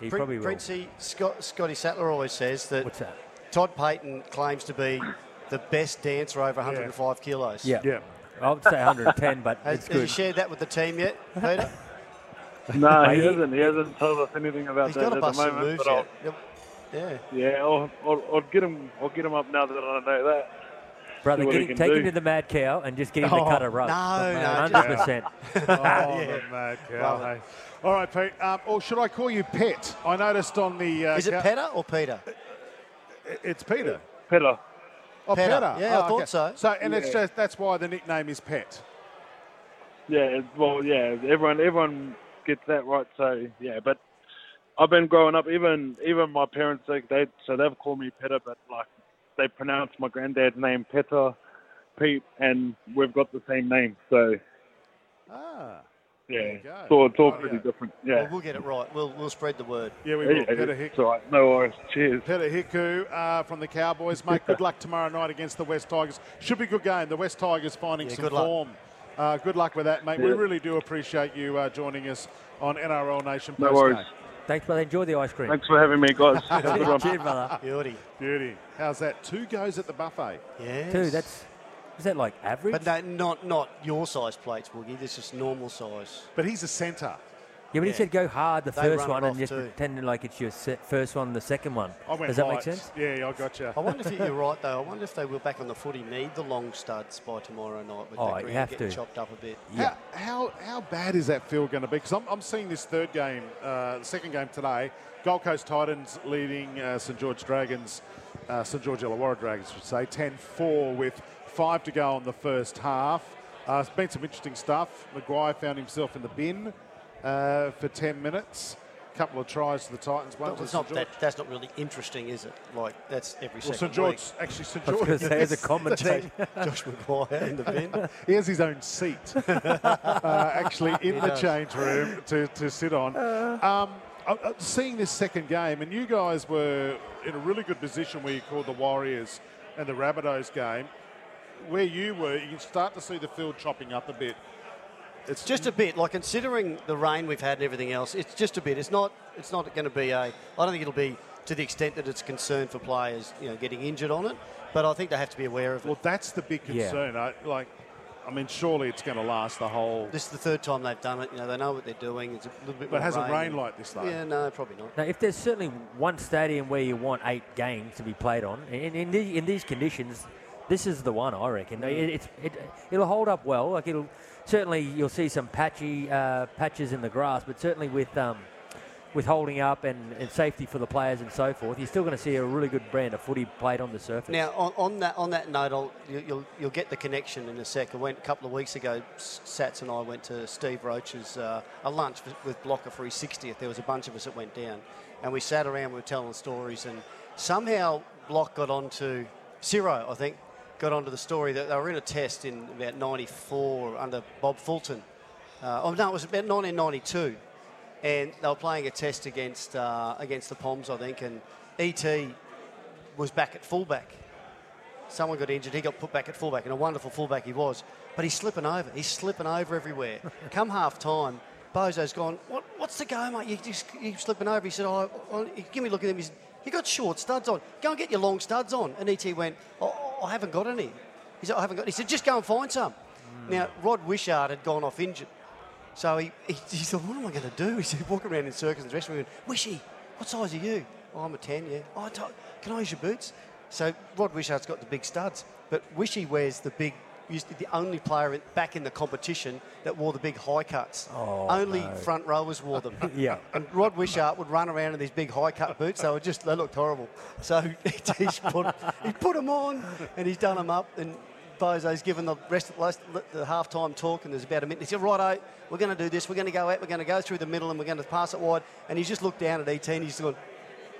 Speaker 6: He
Speaker 5: Prin-
Speaker 6: probably will.
Speaker 5: Princey, Scott, Scotty Sattler always says that,
Speaker 6: What's that?
Speaker 5: Todd Payten claims to be the best dancer over 105 kilos.
Speaker 6: Yeah. Yeah. I would say 110, but
Speaker 5: Has,
Speaker 6: it's
Speaker 5: has he
Speaker 6: good.
Speaker 5: shared that with the team yet, Peter? <laughs>
Speaker 7: No, he
Speaker 6: he-
Speaker 7: hasn't. He hasn't told us anything about
Speaker 5: He's
Speaker 7: that
Speaker 5: got to
Speaker 7: at
Speaker 5: bust
Speaker 7: the
Speaker 5: some
Speaker 7: moment.
Speaker 5: moves
Speaker 7: but I'll,
Speaker 5: yet. Yeah.
Speaker 7: yeah, I'll, I'll, I'll get him. I'll get him up now that I know that.
Speaker 6: Brother,
Speaker 7: See what
Speaker 6: get him, take
Speaker 7: do.
Speaker 6: him to the Mad Cow and just get him
Speaker 2: Oh,
Speaker 6: to cut a rug.
Speaker 5: no, no,
Speaker 6: 100%. <laughs>
Speaker 2: Oh, <laughs>
Speaker 5: Yeah.
Speaker 2: the mad cow. Hey. All right, Pete. Um, or should I call you Pet? I noticed on the. Uh,
Speaker 5: Is it
Speaker 2: ca-
Speaker 5: Peter or Peter?
Speaker 2: It's Peter.
Speaker 7: Peter.
Speaker 2: Oh,
Speaker 5: Peter.
Speaker 2: Peter.
Speaker 5: Yeah, I
Speaker 2: Oh,
Speaker 5: thought so.
Speaker 2: So, and it's just that's why the nickname is Pet.
Speaker 7: Yeah, well, yeah, everyone everyone gets that right. So yeah, but I've been growing up. Even even my parents, they, they so they've called me Peter, but like they pronounce my granddad's name Peter, Pete, and we've got the same name. So
Speaker 2: Ah.
Speaker 7: Yeah,
Speaker 2: you go.
Speaker 7: it's all, it's all
Speaker 2: Oh,
Speaker 7: pretty
Speaker 2: yeah.
Speaker 7: different.
Speaker 5: Well,
Speaker 7: Yeah.
Speaker 5: we'll get it right. We'll, we'll spread the word.
Speaker 2: Yeah, we will.
Speaker 7: Yeah,
Speaker 2: Peter
Speaker 7: it's
Speaker 2: Hick.
Speaker 7: all right. No worries. Cheers.
Speaker 2: Peta Hiku uh, from the Cowboys, <laughs> mate. Good luck tomorrow night against the West Tigers. Should be a good game. The West Tigers finding
Speaker 5: Yeah,
Speaker 2: some
Speaker 5: good
Speaker 2: form. Uh, good luck with that, mate. We really do appreciate you uh, joining us on NRL Nation.
Speaker 7: No
Speaker 2: Postgame.
Speaker 7: worries.
Speaker 6: Thanks, brother. Enjoy the ice cream.
Speaker 7: Thanks for having me, guys. <laughs> Have a good one.
Speaker 6: Cheers, brother.
Speaker 5: Beauty.
Speaker 2: Beauty. How's that? Two goes at the buffet.
Speaker 5: Yeah.
Speaker 6: Two, that's is that like average?
Speaker 5: But no, not not your size plates, Woogie. This is normal size.
Speaker 2: But he's a centre.
Speaker 6: Yeah, but he said go hard the
Speaker 5: They
Speaker 6: first one and just
Speaker 5: too.
Speaker 6: pretend like it's your se- first one, the second one.
Speaker 2: I went
Speaker 6: Does that
Speaker 2: light.
Speaker 6: make sense?
Speaker 2: Yeah, I got you.
Speaker 5: I wonder if you're <laughs> right though. I wonder if they will back on the footy need the long studs by tomorrow night with
Speaker 6: Oh,
Speaker 5: the
Speaker 6: you have
Speaker 5: getting
Speaker 6: to.
Speaker 5: chopped up a bit.
Speaker 6: Yeah.
Speaker 2: How, how how bad is that field going to be? Because I'm, I'm seeing this third game, uh, the second game today. Gold Coast Titans leading uh, St George Dragons, uh, St George Illawarra Dragons, I should say, 10-4 with five to go on the first half. Uh, it's been some interesting stuff. McGuire found himself in the bin uh, for 10 minutes. A couple of tries to the Titans. One to St
Speaker 5: not
Speaker 2: George.
Speaker 5: that, that's not really interesting, is it? Like that's every
Speaker 2: Well,
Speaker 5: second
Speaker 2: St George,
Speaker 5: week.
Speaker 2: actually, St George.
Speaker 6: going to a <laughs> common team.
Speaker 5: Josh McGuire in the bin. <laughs>
Speaker 2: He has his own seat, <laughs> uh, actually, in
Speaker 5: He
Speaker 2: the
Speaker 5: does.
Speaker 2: change room to, to sit on. Um, uh, uh, seeing this second game, and you guys were in a really good position where you called the Warriors and the Rabbitohs game. Where you were, you can start to see the field chopping up a bit. It's
Speaker 5: Just a bit, like considering the rain we've had and everything else, it's just a bit. It's not. It's not going to be a. I don't think it'll be to the extent that it's concerned for players, you know, getting injured on it. But I think they have to be aware of it.
Speaker 2: well, that's the big
Speaker 6: Yeah.
Speaker 2: concern. I, like, I mean, surely it's going to last the whole.
Speaker 5: This is the third time they've done it. You know, they know what they're doing. It's a little bit
Speaker 2: But it
Speaker 5: more
Speaker 2: hasn't
Speaker 5: rain.
Speaker 2: rained like this, though.
Speaker 5: Yeah, no, probably not.
Speaker 6: Now, if there's certainly one stadium where you want eight games to be played on, in, in, the, in these conditions, this is the one I reckon. It, it's, it, it'll hold up well. Like it'll certainly you'll see some patchy uh, patches in the grass, but certainly with um, with holding up and, and safety for the players and so forth, you're still going to see a really good brand of footy played on the surface.
Speaker 5: Now, on, on that on that note, I'll, you, you'll you'll get the connection in a sec. I went a couple of weeks ago. Sats and I went to Steve Roach's uh, a lunch with- with Blocker for his 60th. There was a bunch of us that went down, and we sat around. We were telling stories, and somehow Block got onto Ciro, I think, got onto the story that they were in a test in about '94 under Bob Fulton. Uh, oh no, it was about 1992 and they were playing a test against uh, against the Poms, I think, and ET was back at fullback. Someone got injured, he got put back at fullback, and a wonderful fullback he was. But he's slipping over. He's slipping over everywhere. <laughs> Come half time, Bozo's gone, what, What's the go, mate? You just keep slipping over. He said, Oh, oh give me a look at him. He said, You got short studs on. Go and get your long studs on. And ET went, oh, I haven't got any. He said, I haven't got He said, Just go and find some. Now, Rod Wishart had gone off injured. So he, he, he thought, what am I going to do? He said, walking around in circles the dressing room, Wishy, what size are you? Oh, I'm a 10, yeah. Oh, I can I use your boots? So Rod Wishart's got the big studs, but Wishy wears the big, used to be the only player in, back in the competition that wore the big high cuts.
Speaker 6: Oh,
Speaker 5: only
Speaker 6: no.
Speaker 5: front rowers wore them. <laughs>
Speaker 6: Yeah.
Speaker 5: And Rod Wishart would run around in these big high cut boots. They were just, they looked horrible. So <laughs> he's put, he put them on and he's done them up. And Bozo's given the rest of the, last- the half time talk, and there's about a minute. He said, Righto, we're going to do this. We're going to go out, we're going to go through the middle, and we're going to pass it wide. And he's just looked down at ET and he's gone,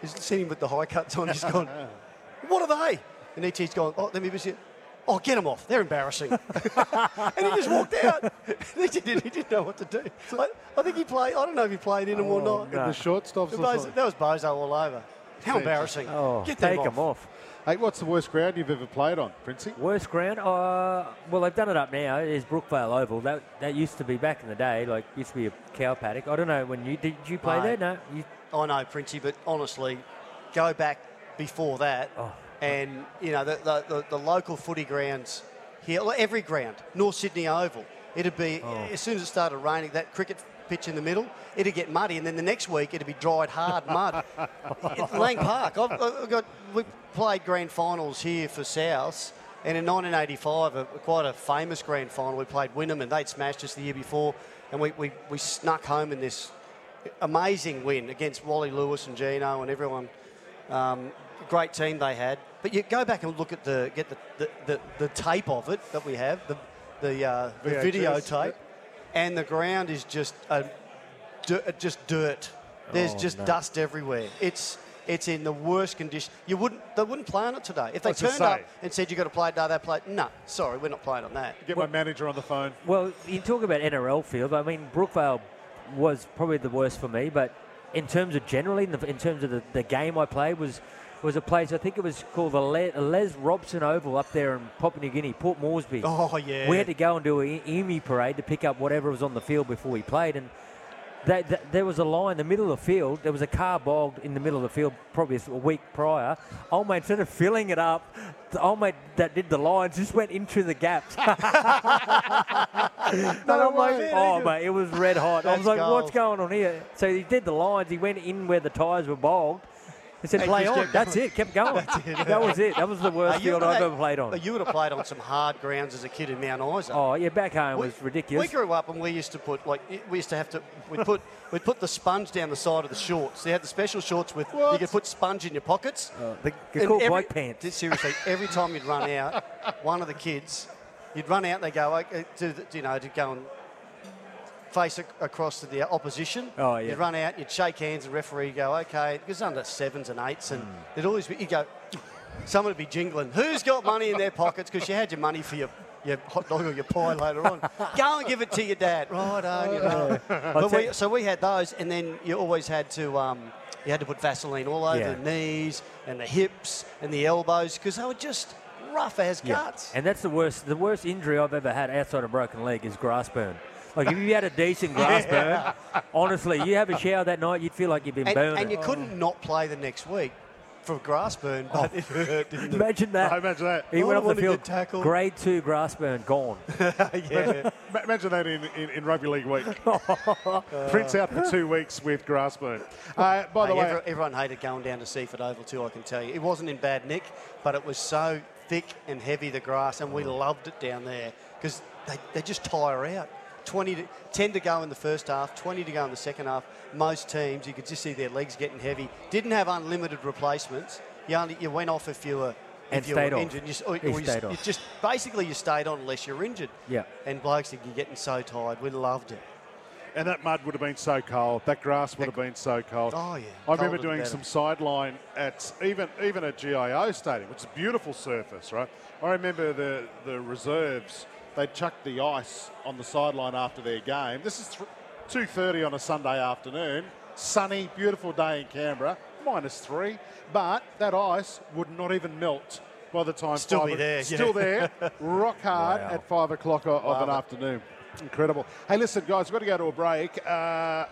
Speaker 5: he's seen him with the high cuts on. He's gone, <laughs> What are they? And ET's gone, Oh, let me just. Oh, get them off. They're embarrassing. <laughs> and he just walked out. <laughs> he, didn't, he didn't know what to do. I, I think he played. I don't know if he played in them or
Speaker 6: Oh,
Speaker 5: not.
Speaker 6: no.
Speaker 2: The shortstops.
Speaker 5: Bozo- that was Bozo all over. How embarrassing.
Speaker 6: Oh,
Speaker 5: Get
Speaker 6: take
Speaker 5: them
Speaker 6: them off.
Speaker 2: Hey, what's the worst ground you've ever played on, Princey?
Speaker 6: Worst ground? Uh, well, they've done it up now. Is Brookvale Oval. That that used to be back in the day. Like used to be a cow paddock. I don't know when you did. You play
Speaker 5: Mate.
Speaker 6: there? No. You,
Speaker 5: I know, Princey, but honestly, go back before that,
Speaker 6: Oh.
Speaker 5: And you know the, the, the, the local footy grounds here, every ground, North Sydney Oval, it'd be
Speaker 6: Oh.
Speaker 5: as soon as it started raining, that cricket pitch in the middle, it'd get muddy, and then the next week it'd be dried hard mud. <laughs> Lang Park, I've, I've got we played grand finals here for South. And in 1985, a, quite a famous grand final, we played Wynnum and they'd smashed us the year before. And we, we, we snuck home in this amazing win against Wally Lewis and Geno and everyone. Um, great team they had. But you go back and look at the get the, the, the, the tape of it that we have, the the, uh, the
Speaker 2: VHS,
Speaker 5: videotape,
Speaker 2: yep.
Speaker 5: and the ground is just a, dirt, just dirt. There's
Speaker 6: Oh,
Speaker 5: just
Speaker 6: no.
Speaker 5: dust everywhere. It's It's in the worst condition. You wouldn't. They wouldn't play on it today. If they
Speaker 2: What's
Speaker 5: turned up and said you got to play today, they played. No, sorry, we're not playing on that.
Speaker 2: Get my manager on the phone.
Speaker 6: Well, you talk about NRL field. I mean, Brookvale was probably the worst for me, but in terms of generally, in, the, in terms of the, the game I played, was was a place I think it was called the Le- Les Robson Oval up there in Papua New Guinea, Port Moresby.
Speaker 5: Oh yeah.
Speaker 6: We had to go and do an Emu parade to pick up whatever was on the field before we played, and that, that- there was a line in the middle of the field. There was a car bogged in the middle of the field, probably a week prior. Old mate, instead of filling it up, the old mate that did the lines just went into the gaps. <laughs> <laughs> and I'm like, oh mate, it was red hot. I was like,
Speaker 5: gold.
Speaker 6: what's going on here? So he did the lines. He went in where the tyres were bogged. He said, play on. That's it. Kept going. <laughs> That was it. That was the worst
Speaker 5: Uh, you
Speaker 6: field I've ever played on.
Speaker 5: You would have played on some hard grounds as a kid in Mount Isa.
Speaker 6: Oh yeah, back home
Speaker 5: We-
Speaker 6: was ridiculous.
Speaker 5: We grew up and we used to put like we used to have to we put <laughs> we put the sponge down the side of the shorts. They had the special shorts with you could put sponge in your pockets.
Speaker 6: the- they're
Speaker 5: And
Speaker 6: called
Speaker 5: every-
Speaker 6: pants.
Speaker 5: Seriously, every time you'd run out, <laughs> one of the kids, you'd run out and they go, okay, to you know, to go and face ac- across to the opposition.
Speaker 6: Oh, yeah.
Speaker 5: You'd run out, you'd shake hands, the referee go, okay, because under sevens and eights, and
Speaker 6: Hmm.
Speaker 5: there'd always be, you go, someone would be jingling, who's got money in their pockets? Because you had your money for your, your hot dog or your pie later on. <laughs> go and give it to your dad. Right on, you know. <laughs> We, so we had those, and then you always had to, um, you had to put Vaseline all over
Speaker 6: Yeah.
Speaker 5: the knees and the hips and the elbows because they were just rough as guts.
Speaker 6: And that's the worst. The worst injury I've ever had outside a broken leg is grass burn. Like if you had a decent <laughs> grass burn, honestly, you have a shower that night, you'd feel like you've been
Speaker 5: And,
Speaker 6: burning.
Speaker 5: and you couldn't not play the next week for grass burn, but it hurt, didn't it?
Speaker 6: Imagine that.
Speaker 2: I imagine that.
Speaker 6: He
Speaker 5: I
Speaker 6: went
Speaker 5: don't
Speaker 6: off the field.
Speaker 5: get tackled.
Speaker 6: Grade two grass burn gone. <laughs>
Speaker 5: yeah.
Speaker 2: Imagine that in, in, in rugby league week. <laughs> Prince out for two weeks with grass burn. Uh, by the
Speaker 5: Hey,
Speaker 2: way,
Speaker 5: every- everyone hated going down to Seiffert Oval too, I can tell you. It wasn't in bad nick, but it was so thick and heavy, the grass, and we loved it down there because they, they just tire out. 20 to, 10 to go in the first half, 20 to go in the second half. Most teams, you could just see their legs getting heavy. Didn't have unlimited replacements. You, only, you went off if you were,
Speaker 6: And
Speaker 5: if you
Speaker 6: stayed
Speaker 5: were
Speaker 6: off.
Speaker 5: injured. You, or, or you,
Speaker 6: stayed
Speaker 5: you
Speaker 6: off.
Speaker 5: just basically you stayed on unless you're injured.
Speaker 6: Yeah.
Speaker 5: And blokes, you're getting so tired. We loved it.
Speaker 2: and that mud would have been so cold. That grass would have been so cold.
Speaker 5: Oh, yeah.
Speaker 2: I remember doing
Speaker 5: better.
Speaker 2: some sideline at even even at GIO Stadium, which is a beautiful surface, right? I remember the the reserves. They'd chuck the ice on the sideline after their game. This is th- two thirty on a Sunday afternoon. Sunny, beautiful day in Canberra. Minus three, but that ice would not even melt by the time
Speaker 5: Still
Speaker 2: five
Speaker 5: be there,
Speaker 2: Still
Speaker 5: yeah.
Speaker 2: there, <laughs> rock hard
Speaker 6: Wow.
Speaker 2: at five o'clock of
Speaker 5: Love
Speaker 2: an
Speaker 5: it.
Speaker 2: afternoon. Incredible. Hey, listen, guys, we've got to go to a break. Uh,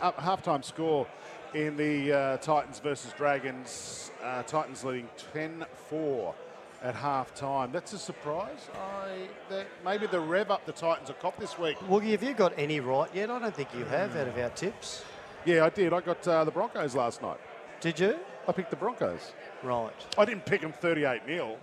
Speaker 2: up halftime score in the uh, Titans versus Dragons. Uh, Titans leading 10 4 at half time. That's a surprise. I, that maybe the rev up the Titans have cop this week.
Speaker 5: Woogie, have you got any right yet? I don't think you have out of our tips.
Speaker 2: Yeah, I did. I got uh, the Broncos last night.
Speaker 5: Did you?
Speaker 2: I picked the Broncos.
Speaker 5: Right.
Speaker 2: I didn't pick them 38 0.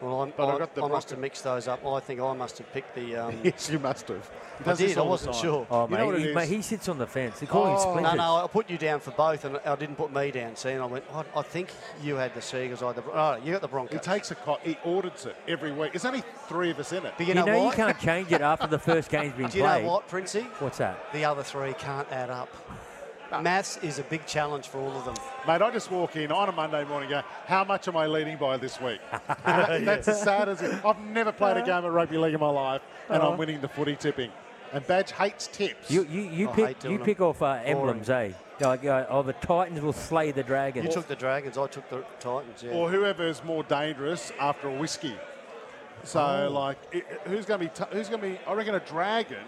Speaker 5: Well, I'm,
Speaker 2: But I
Speaker 5: I,
Speaker 2: got the
Speaker 5: I must have mixed those up. I think I must have picked the. Um, <laughs>
Speaker 2: Yes, you must have. He
Speaker 5: I did. I wasn't sure.
Speaker 6: Oh,
Speaker 2: You know what
Speaker 6: mate, he,
Speaker 2: is?
Speaker 6: mate, he sits on the fence. He called him
Speaker 2: Oh.
Speaker 6: splinters.
Speaker 5: No, no, I put you down for both, and I didn't put me down. See, and I went. I, I think you had the Seagulls. I had the. Oh, you got the Broncos.
Speaker 2: He takes a co- he audits it every week. There's only three of us in it.
Speaker 5: But you,
Speaker 6: You
Speaker 5: know,
Speaker 6: know you can't change it after the first game's <laughs> been
Speaker 5: Do you
Speaker 6: played.
Speaker 5: know what, Princey?
Speaker 6: What's that?
Speaker 5: The other three can't add up. Maths is a big challenge for all of them.
Speaker 2: Mate, I just walk in on a Monday morning and go, how much am I leading by this week? <laughs> That- That's as sad as it. I've never played a game of rugby league in my life, and I'm winning the footy tipping. And Badge hates tips.
Speaker 6: You you, you
Speaker 5: I
Speaker 6: pick you pick off uh, emblems, eh? Like uh, oh, the Titans will slay the Dragons.
Speaker 5: You took the Dragons. I took the Titans. Yeah.
Speaker 2: or whoever is more dangerous after a whiskey. So,
Speaker 6: Oh.
Speaker 2: like, it, who's going to be? T- who's going to be? I reckon a dragon.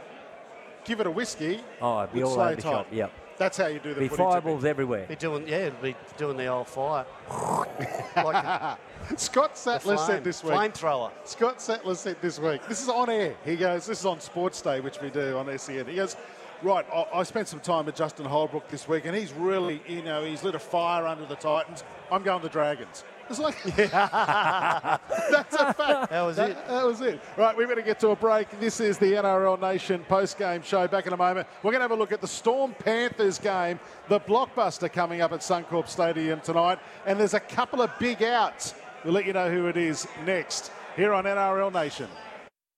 Speaker 2: Give it a whiskey.
Speaker 6: oh, it'd be
Speaker 2: would
Speaker 6: all
Speaker 2: slay
Speaker 6: over the shop. Yep.
Speaker 2: That's how you do the
Speaker 6: Be
Speaker 2: footy
Speaker 6: fireballs everywhere.
Speaker 5: be doing yeah, it'd be doing the old fire. <laughs> like
Speaker 2: tipping. Scott Sattler
Speaker 5: flame,
Speaker 2: said this week.
Speaker 5: flamethrower.
Speaker 2: Scott Sattler said this week, this is on air. He goes, this is on Sports Day, which we do on SEN. He goes, right, I, I spent some time with Justin Holbrook this week, and he's really, you know, he's lit a fire under the Titans. I'm going the Dragons. It's like, <laughs> <laughs> that's a fact.
Speaker 5: That was it.
Speaker 2: That was it. Right, we're going to get to a break. This is the NRL Nation post-game show. Back in a moment. We're going to have a look at the Storm Panthers game, the blockbuster coming up at Suncorp Stadium tonight. And there's a couple of big outs. We'll let you know who it is next here on NRL Nation.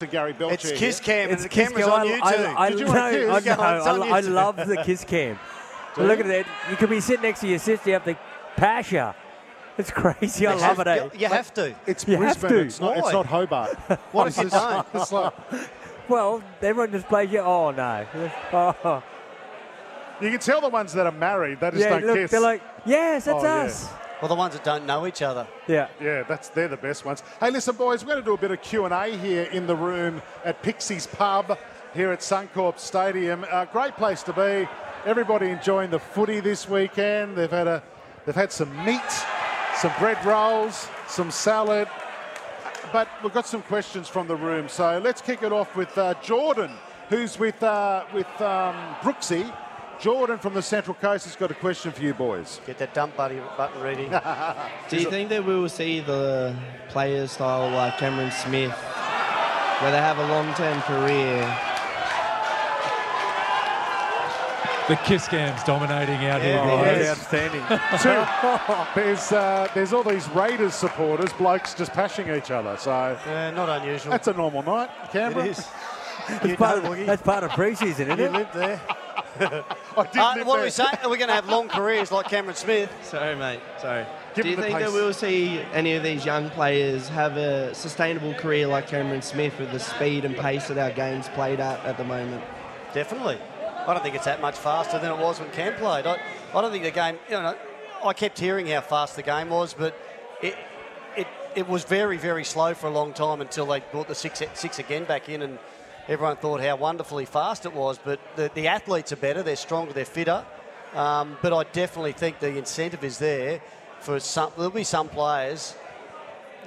Speaker 2: To Gary Belcher.
Speaker 5: It's Kiss Cam, and
Speaker 6: It's
Speaker 5: the
Speaker 6: kiss
Speaker 5: camera's
Speaker 6: cam.
Speaker 5: on
Speaker 6: I,
Speaker 5: you
Speaker 6: I,
Speaker 5: too.
Speaker 6: I,
Speaker 2: Did you
Speaker 6: know,
Speaker 2: want to
Speaker 6: I,
Speaker 2: kiss?
Speaker 6: know, I, I love the kiss cam. <laughs> Look at that. You could be sitting next to your sister. You have to pasha. It's crazy. I love it. Eh?
Speaker 5: you- you have to.
Speaker 2: It's
Speaker 6: You have
Speaker 2: Brisbane.
Speaker 6: to.
Speaker 2: It's not. It's
Speaker 5: Why?
Speaker 2: not Hobart. <laughs>
Speaker 5: What if you don't? <laughs>
Speaker 2: It's like,
Speaker 6: Well, everyone just plays you. Oh no. <laughs> Oh,
Speaker 2: you can tell the ones that are married. They just
Speaker 6: yeah,
Speaker 2: don't
Speaker 6: look,
Speaker 2: kiss.
Speaker 6: they're like, yes, that's
Speaker 2: Oh, yeah.
Speaker 6: us.
Speaker 5: Well, the ones that don't know each other.
Speaker 6: Yeah.
Speaker 2: Yeah, that's they're the best ones. Hey, listen, boys, we're going to do a bit of Q and A here in the room at Pixie's Pub here at Suncorp Stadium. Uh, great place to be. Everybody enjoying the footy this weekend. They've had a, they've had some meat, some bread rolls, some salad. But we've got some questions from the room, so let's kick it off with uh, Jordan, who's with uh, with um, Brooksy. Jordan from the Central Coast has got a question for you, boys.
Speaker 5: Get that dump buddy button ready. <laughs>
Speaker 8: Do you think that we will see the players style like Cameron Smith, where they have a long-term career?
Speaker 9: The kiss cam's dominating out here.
Speaker 2: Yeah,
Speaker 9: guys.
Speaker 2: yeah.
Speaker 6: outstanding. <laughs>
Speaker 2: Two, <laughs> there's uh, there's all these Raiders supporters, blokes just pashing each other. So
Speaker 5: Yeah, not unusual.
Speaker 2: that's a normal night, Canberra.
Speaker 5: It is. <laughs>
Speaker 6: That's part,
Speaker 5: know,
Speaker 6: of,
Speaker 5: Boogie.
Speaker 6: that's part of pre-season, isn't
Speaker 5: You
Speaker 6: it?
Speaker 5: lived there.
Speaker 2: I did
Speaker 5: Uh,
Speaker 2: live
Speaker 5: what are we saying? Are we going to have long careers like Cameron Smith?
Speaker 8: Sorry, mate. Sorry.
Speaker 2: Give
Speaker 8: Do you
Speaker 2: him the
Speaker 8: think that we'll see any of these young players have a sustainable career like Cameron Smith with the speed and pace that our game's played at at the moment?
Speaker 5: Definitely. I don't think it's that much faster than it was when Cam played. I, I don't think the game, you know, I kept hearing how fast the game was, but it, it, it was very, very slow for a long time until they brought the six, six again back in and everyone thought how wonderfully fast it was. But the, the athletes are better, they're stronger, they're fitter. Um, but I definitely think the incentive is there for some, there'll be some players,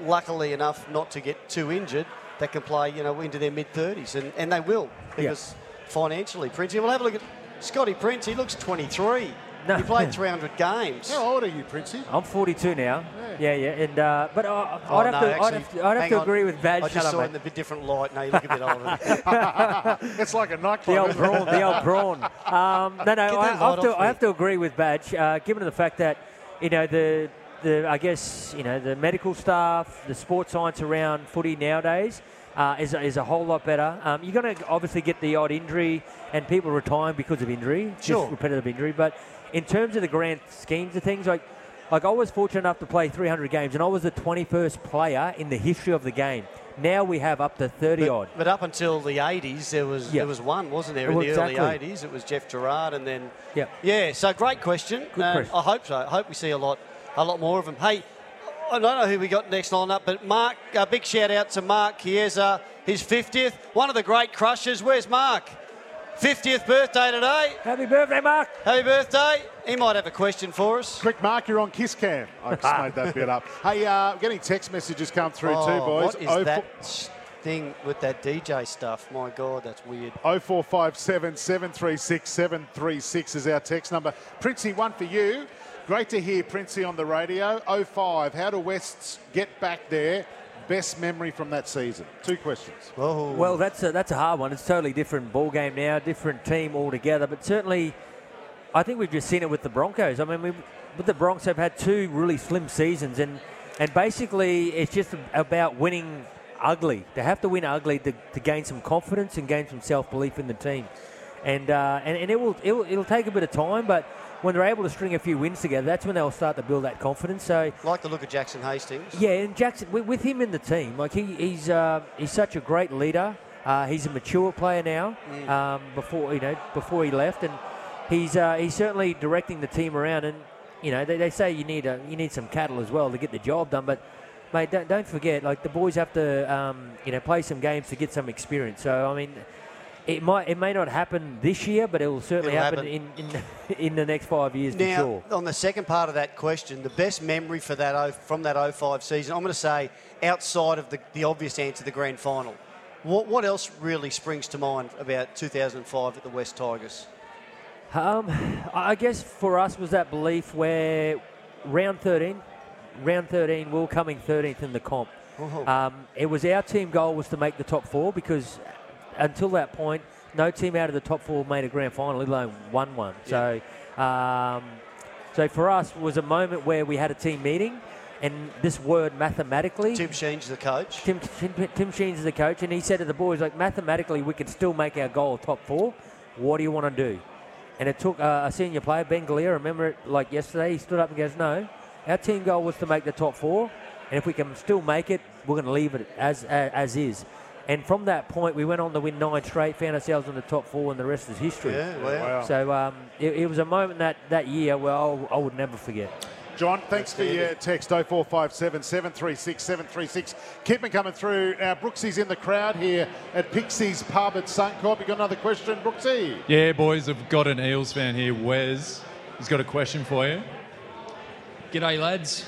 Speaker 5: luckily enough not to get too injured, that can play, you know, into their mid 30s, and, and they will because financially, Princey. We'll have a look at Scotty Prince. He looks 23.
Speaker 6: No.
Speaker 5: He played 300 games.
Speaker 2: How old are you, Princey?
Speaker 6: I'm 42 now. Yeah, yeah, and uh, but uh,
Speaker 5: Oh,
Speaker 6: I'd, have
Speaker 5: no,
Speaker 6: to, I'd have to, I'd have
Speaker 5: hang
Speaker 6: to
Speaker 5: on.
Speaker 6: agree with Badge.
Speaker 5: I just saw it in a bit different light. No, you look a bit older. <laughs> <laughs>
Speaker 2: it's like a nightclub.
Speaker 6: The old
Speaker 2: isn't it?
Speaker 6: prawn, the old brawn. Um, no, no, I, I, have to, I have to agree with Badge, uh, given the fact that, you know, the, the, I guess, you know, the medical staff, the sports science around footy nowadays uh, is, is a whole lot better. Um, you're going to obviously get the odd injury and people retiring because of injury,
Speaker 5: Sure.
Speaker 6: just repetitive injury. But in terms of the grand schemes of things, like, like I was fortunate enough to play 300 games, and I was the 21st player in the history of the game. Now we have up to 30 odd.
Speaker 5: But up until the 80s, there was
Speaker 6: Yeah.
Speaker 5: there was one, wasn't there?
Speaker 6: Well,
Speaker 5: in the
Speaker 6: exactly.
Speaker 5: early 80s, it was Geoff Gerard, and then
Speaker 6: Yeah.
Speaker 5: yeah. So great question.
Speaker 6: Good
Speaker 5: Um,
Speaker 6: question.
Speaker 5: I hope so. I hope we see a lot, a lot more of them. Hey, I don't know who we got next line up, but Mark, a big shout out to Mark Chiesa, his 50th, one of the great crushers. Where's Mark? 50th birthday today.
Speaker 6: Happy birthday, Mark!
Speaker 5: Happy birthday. He might have a question for us.
Speaker 2: Quick, Mark, you're on Kiss Cam. I just made that bit up. Hey, uh, getting text messages come through
Speaker 5: Oh,
Speaker 2: too, boys.
Speaker 5: What is
Speaker 2: Oh,
Speaker 5: that sh- thing with that DJ stuff? My God, that's weird.
Speaker 2: 0457 736 736 is our text number. Princey, one for you. Great to hear Princey on the radio. 05, how do Wests get back there? Best memory from that season? Two questions.
Speaker 5: Oh.
Speaker 6: Well, that's a, that's a hard one. It's a totally different ball game now, different team altogether. But certainly, I think we've just seen it with the Broncos. I mean, we've, with the Broncos have had two really slim seasons, and and basically it's just about winning ugly. They have to win ugly to, to gain some confidence and gain some self belief in the team. And, uh, and and it will it'll, it'll take a bit of time, but when they're able to string a few wins together, that's when they'll start to build that confidence. So
Speaker 5: Like the look of Jackson Hastings.
Speaker 6: yeah, and Jackson with, with him in the team, like he, he's uh, he's such a great leader. Uh, he's a mature player now. Um, before you know, before he left, and he's uh, he's certainly directing the team around. And you know, they, they say you need a you need some cattle as well to get the job done. But mate, don't, don't forget, like the boys have to um, you know play some games to get some experience. So I mean. It might, it may not happen this year, but it will certainly
Speaker 5: It'll
Speaker 6: happen, in, in in the next five years for
Speaker 5: Now,
Speaker 6: sure.
Speaker 5: on the second part of that question, the best memory for that from that 05 season, I'm going to say outside of the, the obvious answer, the grand final. What, what else really springs to mind about 2005 at the West Tigers?
Speaker 6: Um, I guess for us was that belief where round 13, round 13, we were coming 13th in the comp.
Speaker 5: Oh.
Speaker 6: Um, it was our team goal was to make the top four because until that point, no team out of the top four made a grand final, let alone won one. So, um, so for us was a moment where we had a team meeting, and this word mathematically.
Speaker 5: Tim Sheens the coach.
Speaker 6: Tim, Tim, Tim Sheens is the coach, and he said to the boys, like, mathematically, we could still make our goal top four. What do you want to do? And it took uh, a senior player, Ben Galea, remember it like yesterday, he stood up and goes, no, Our team goal was to make the top four, and if we can still make it, we're going to leave it as, as as is. And from that point, we went on to win nine straight, found ourselves in the top four, and the rest is history.
Speaker 5: Yeah, wow. Wow.
Speaker 6: So um, it, it was a moment that, that year where I'll, I would never forget.
Speaker 2: John, thanks for your text 0457 736 736. Keep them coming through. Now, Brooksy's in the crowd here at Pixie's Pub at Suncorp. You got another question, Brooksy?
Speaker 9: Yeah, boys, I've got an Eels fan here, Wes. He's got a question for you.
Speaker 10: G'day, lads.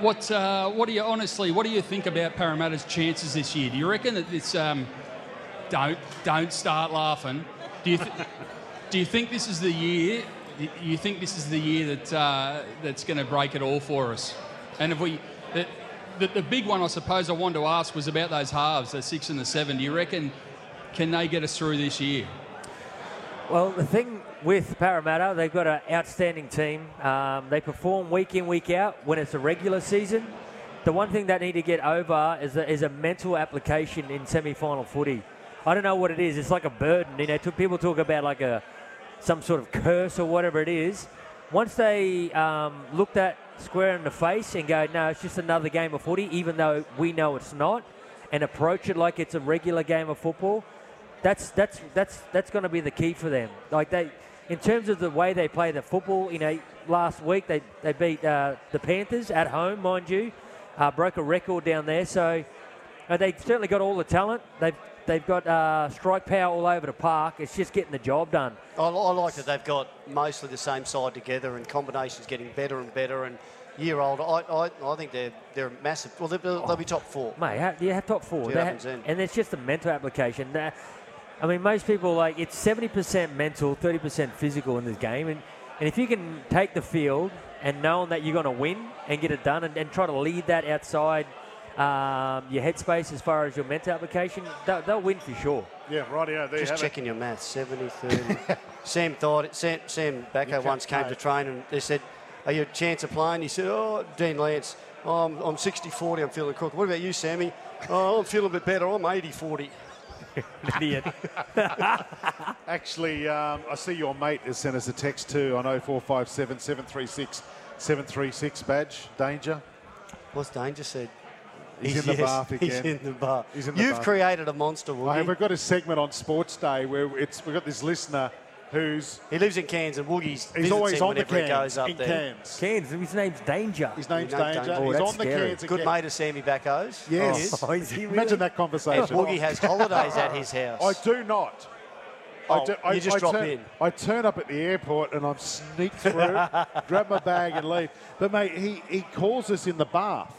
Speaker 10: What uh, what do you honestly? What do you think about Parramatta's chances this year? Do you reckon that this? Um, don't don't start laughing. Do you th- <laughs> do you think this is the year? You think this is the year that uh, that's going to break it all for us? And if we, the, the, the big one I suppose I wanted to ask was about those halves, the six and the seven. Do you reckon can they get us through this year?
Speaker 6: Well, the thing with Parramatta, they've got an outstanding team. Um, they perform week in, week out when it's a regular season. The one thing that need to get over is a, is a mental application in semi-final footy. I don't know what it is. It's like a burden. You know, people talk about like a some sort of curse or whatever it is. Once they um, look that square in the face and go, no, it's just another game of footy, even though we know it's not, and approach it like it's a regular game of football, that's that's that's that's going to be the key for them. Like they, in terms of the way they play the football, you know, last week they they beat uh, the Panthers at home, mind you, uh, broke a record down there. So uh, they certainly got all the talent. They've they've got uh, strike power all over the park. It's just getting the job done.
Speaker 5: I, I like that they've got mostly the same side together and combinations getting better and better. And year old, I, I, I think they're they're massive. Well, they'll, they'll be top four.
Speaker 6: Mate, yeah, top four.
Speaker 5: See
Speaker 6: They
Speaker 5: what
Speaker 6: ha-
Speaker 5: happens then.
Speaker 6: and it's just a mental application. That- I mean, most people like it's seventy percent mental, thirty percent physical in this game, and and if you can take the field and knowing that you're going to win and get it done, and, and try to lead that outside um, your headspace as far as your mental application, they'll, they'll win for sure.
Speaker 2: Yeah, right. Yeah, there you
Speaker 5: Just
Speaker 2: have
Speaker 5: checking your maths, 70 30. <laughs> Sam thought it. Sam, Sam Backo once came to train and they said, Are you a chance of playing? He said, Oh, Dean Lance, oh, I'm, I'm 60 40, I'm feeling crook. What about you, Sammy? Oh, I'm feeling a bit better, I'm 80 40.
Speaker 6: Idiot. <laughs>
Speaker 2: Actually, um, I see your mate has sent us a text too on 0457 736 736 badge. Danger.
Speaker 5: What's Danger said?
Speaker 2: He's in the
Speaker 5: Yes,
Speaker 2: bath again.
Speaker 5: He's in the bar.
Speaker 2: He's in the
Speaker 5: You've
Speaker 2: bath.
Speaker 5: created a monster,
Speaker 2: Hey, we've got a segment on Sports Day where it's we've got this listener who's
Speaker 5: He lives in Cairns and Woogie's
Speaker 2: he's always on the
Speaker 5: whenever he goes up
Speaker 2: in
Speaker 5: there.
Speaker 2: Cairns.
Speaker 6: Cairns, his name's Danger.
Speaker 2: His name's
Speaker 5: His name's
Speaker 2: Danger.
Speaker 5: Danger.
Speaker 6: Oh,
Speaker 2: he's
Speaker 6: that's
Speaker 2: on the
Speaker 6: scary.
Speaker 2: cans
Speaker 5: Good
Speaker 2: again.
Speaker 5: mate of Sammy Backo's.
Speaker 2: Yes.
Speaker 6: Oh, is he really?
Speaker 2: Imagine that
Speaker 5: And
Speaker 2: conversation.
Speaker 5: Woogie has holidays at his house.
Speaker 2: I do not.
Speaker 5: Oh,
Speaker 2: I, do,
Speaker 5: you just
Speaker 2: I
Speaker 5: drop
Speaker 2: turn,
Speaker 5: in.
Speaker 2: I turn up at the airport and I'm sneak through, <laughs> grab my bag and leave. But mate, he, he calls us in the bath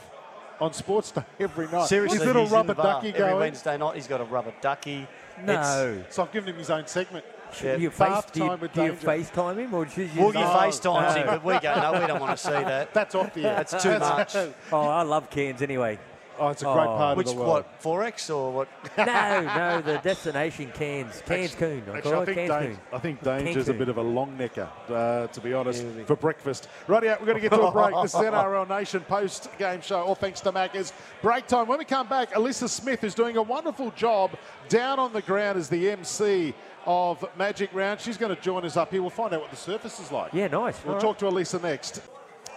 Speaker 2: on Sports Day every night.
Speaker 5: Seriously,
Speaker 2: his little
Speaker 5: he's in
Speaker 2: rubber
Speaker 5: the bar.
Speaker 2: ducky
Speaker 5: Every. Wednesday night, he's got a rubber ducky.
Speaker 6: No.
Speaker 2: So I've given him his own segment.
Speaker 5: Yeah.
Speaker 6: Do you, face, do you,
Speaker 2: with
Speaker 6: do you FaceTime him or do you
Speaker 5: Woogie
Speaker 6: No.
Speaker 5: FaceTimes him,
Speaker 6: No.
Speaker 5: but we go, no, we don't want to see that. <laughs>
Speaker 2: That's off the air.
Speaker 5: That's too much.
Speaker 6: Oh, I love Cairns anyway.
Speaker 2: Oh, it's a great
Speaker 6: Oh.
Speaker 2: part
Speaker 5: Which,
Speaker 2: of the world.
Speaker 5: Which, what, Forex or what? <laughs>
Speaker 6: No, no, the destination Cairns. Cairns Coon. I
Speaker 2: Actually,
Speaker 6: call
Speaker 2: I
Speaker 6: it
Speaker 2: think,
Speaker 6: Cairns
Speaker 2: Dan-
Speaker 6: Coon.
Speaker 2: I think Danger's a bit of a long necker, uh, to be honest, for breakfast. Right out, we're going to get to a break. This is <laughs> NRL Nation post game show, all thanks to Maccas. Break time. When we come back, Alyssa Smith is doing a wonderful job down on the ground as the MC of Magic Round. She's going to join us up here. We'll find out what the surface is like.
Speaker 6: Yeah, nice.
Speaker 2: We'll
Speaker 6: All
Speaker 2: talk to Alyssa next.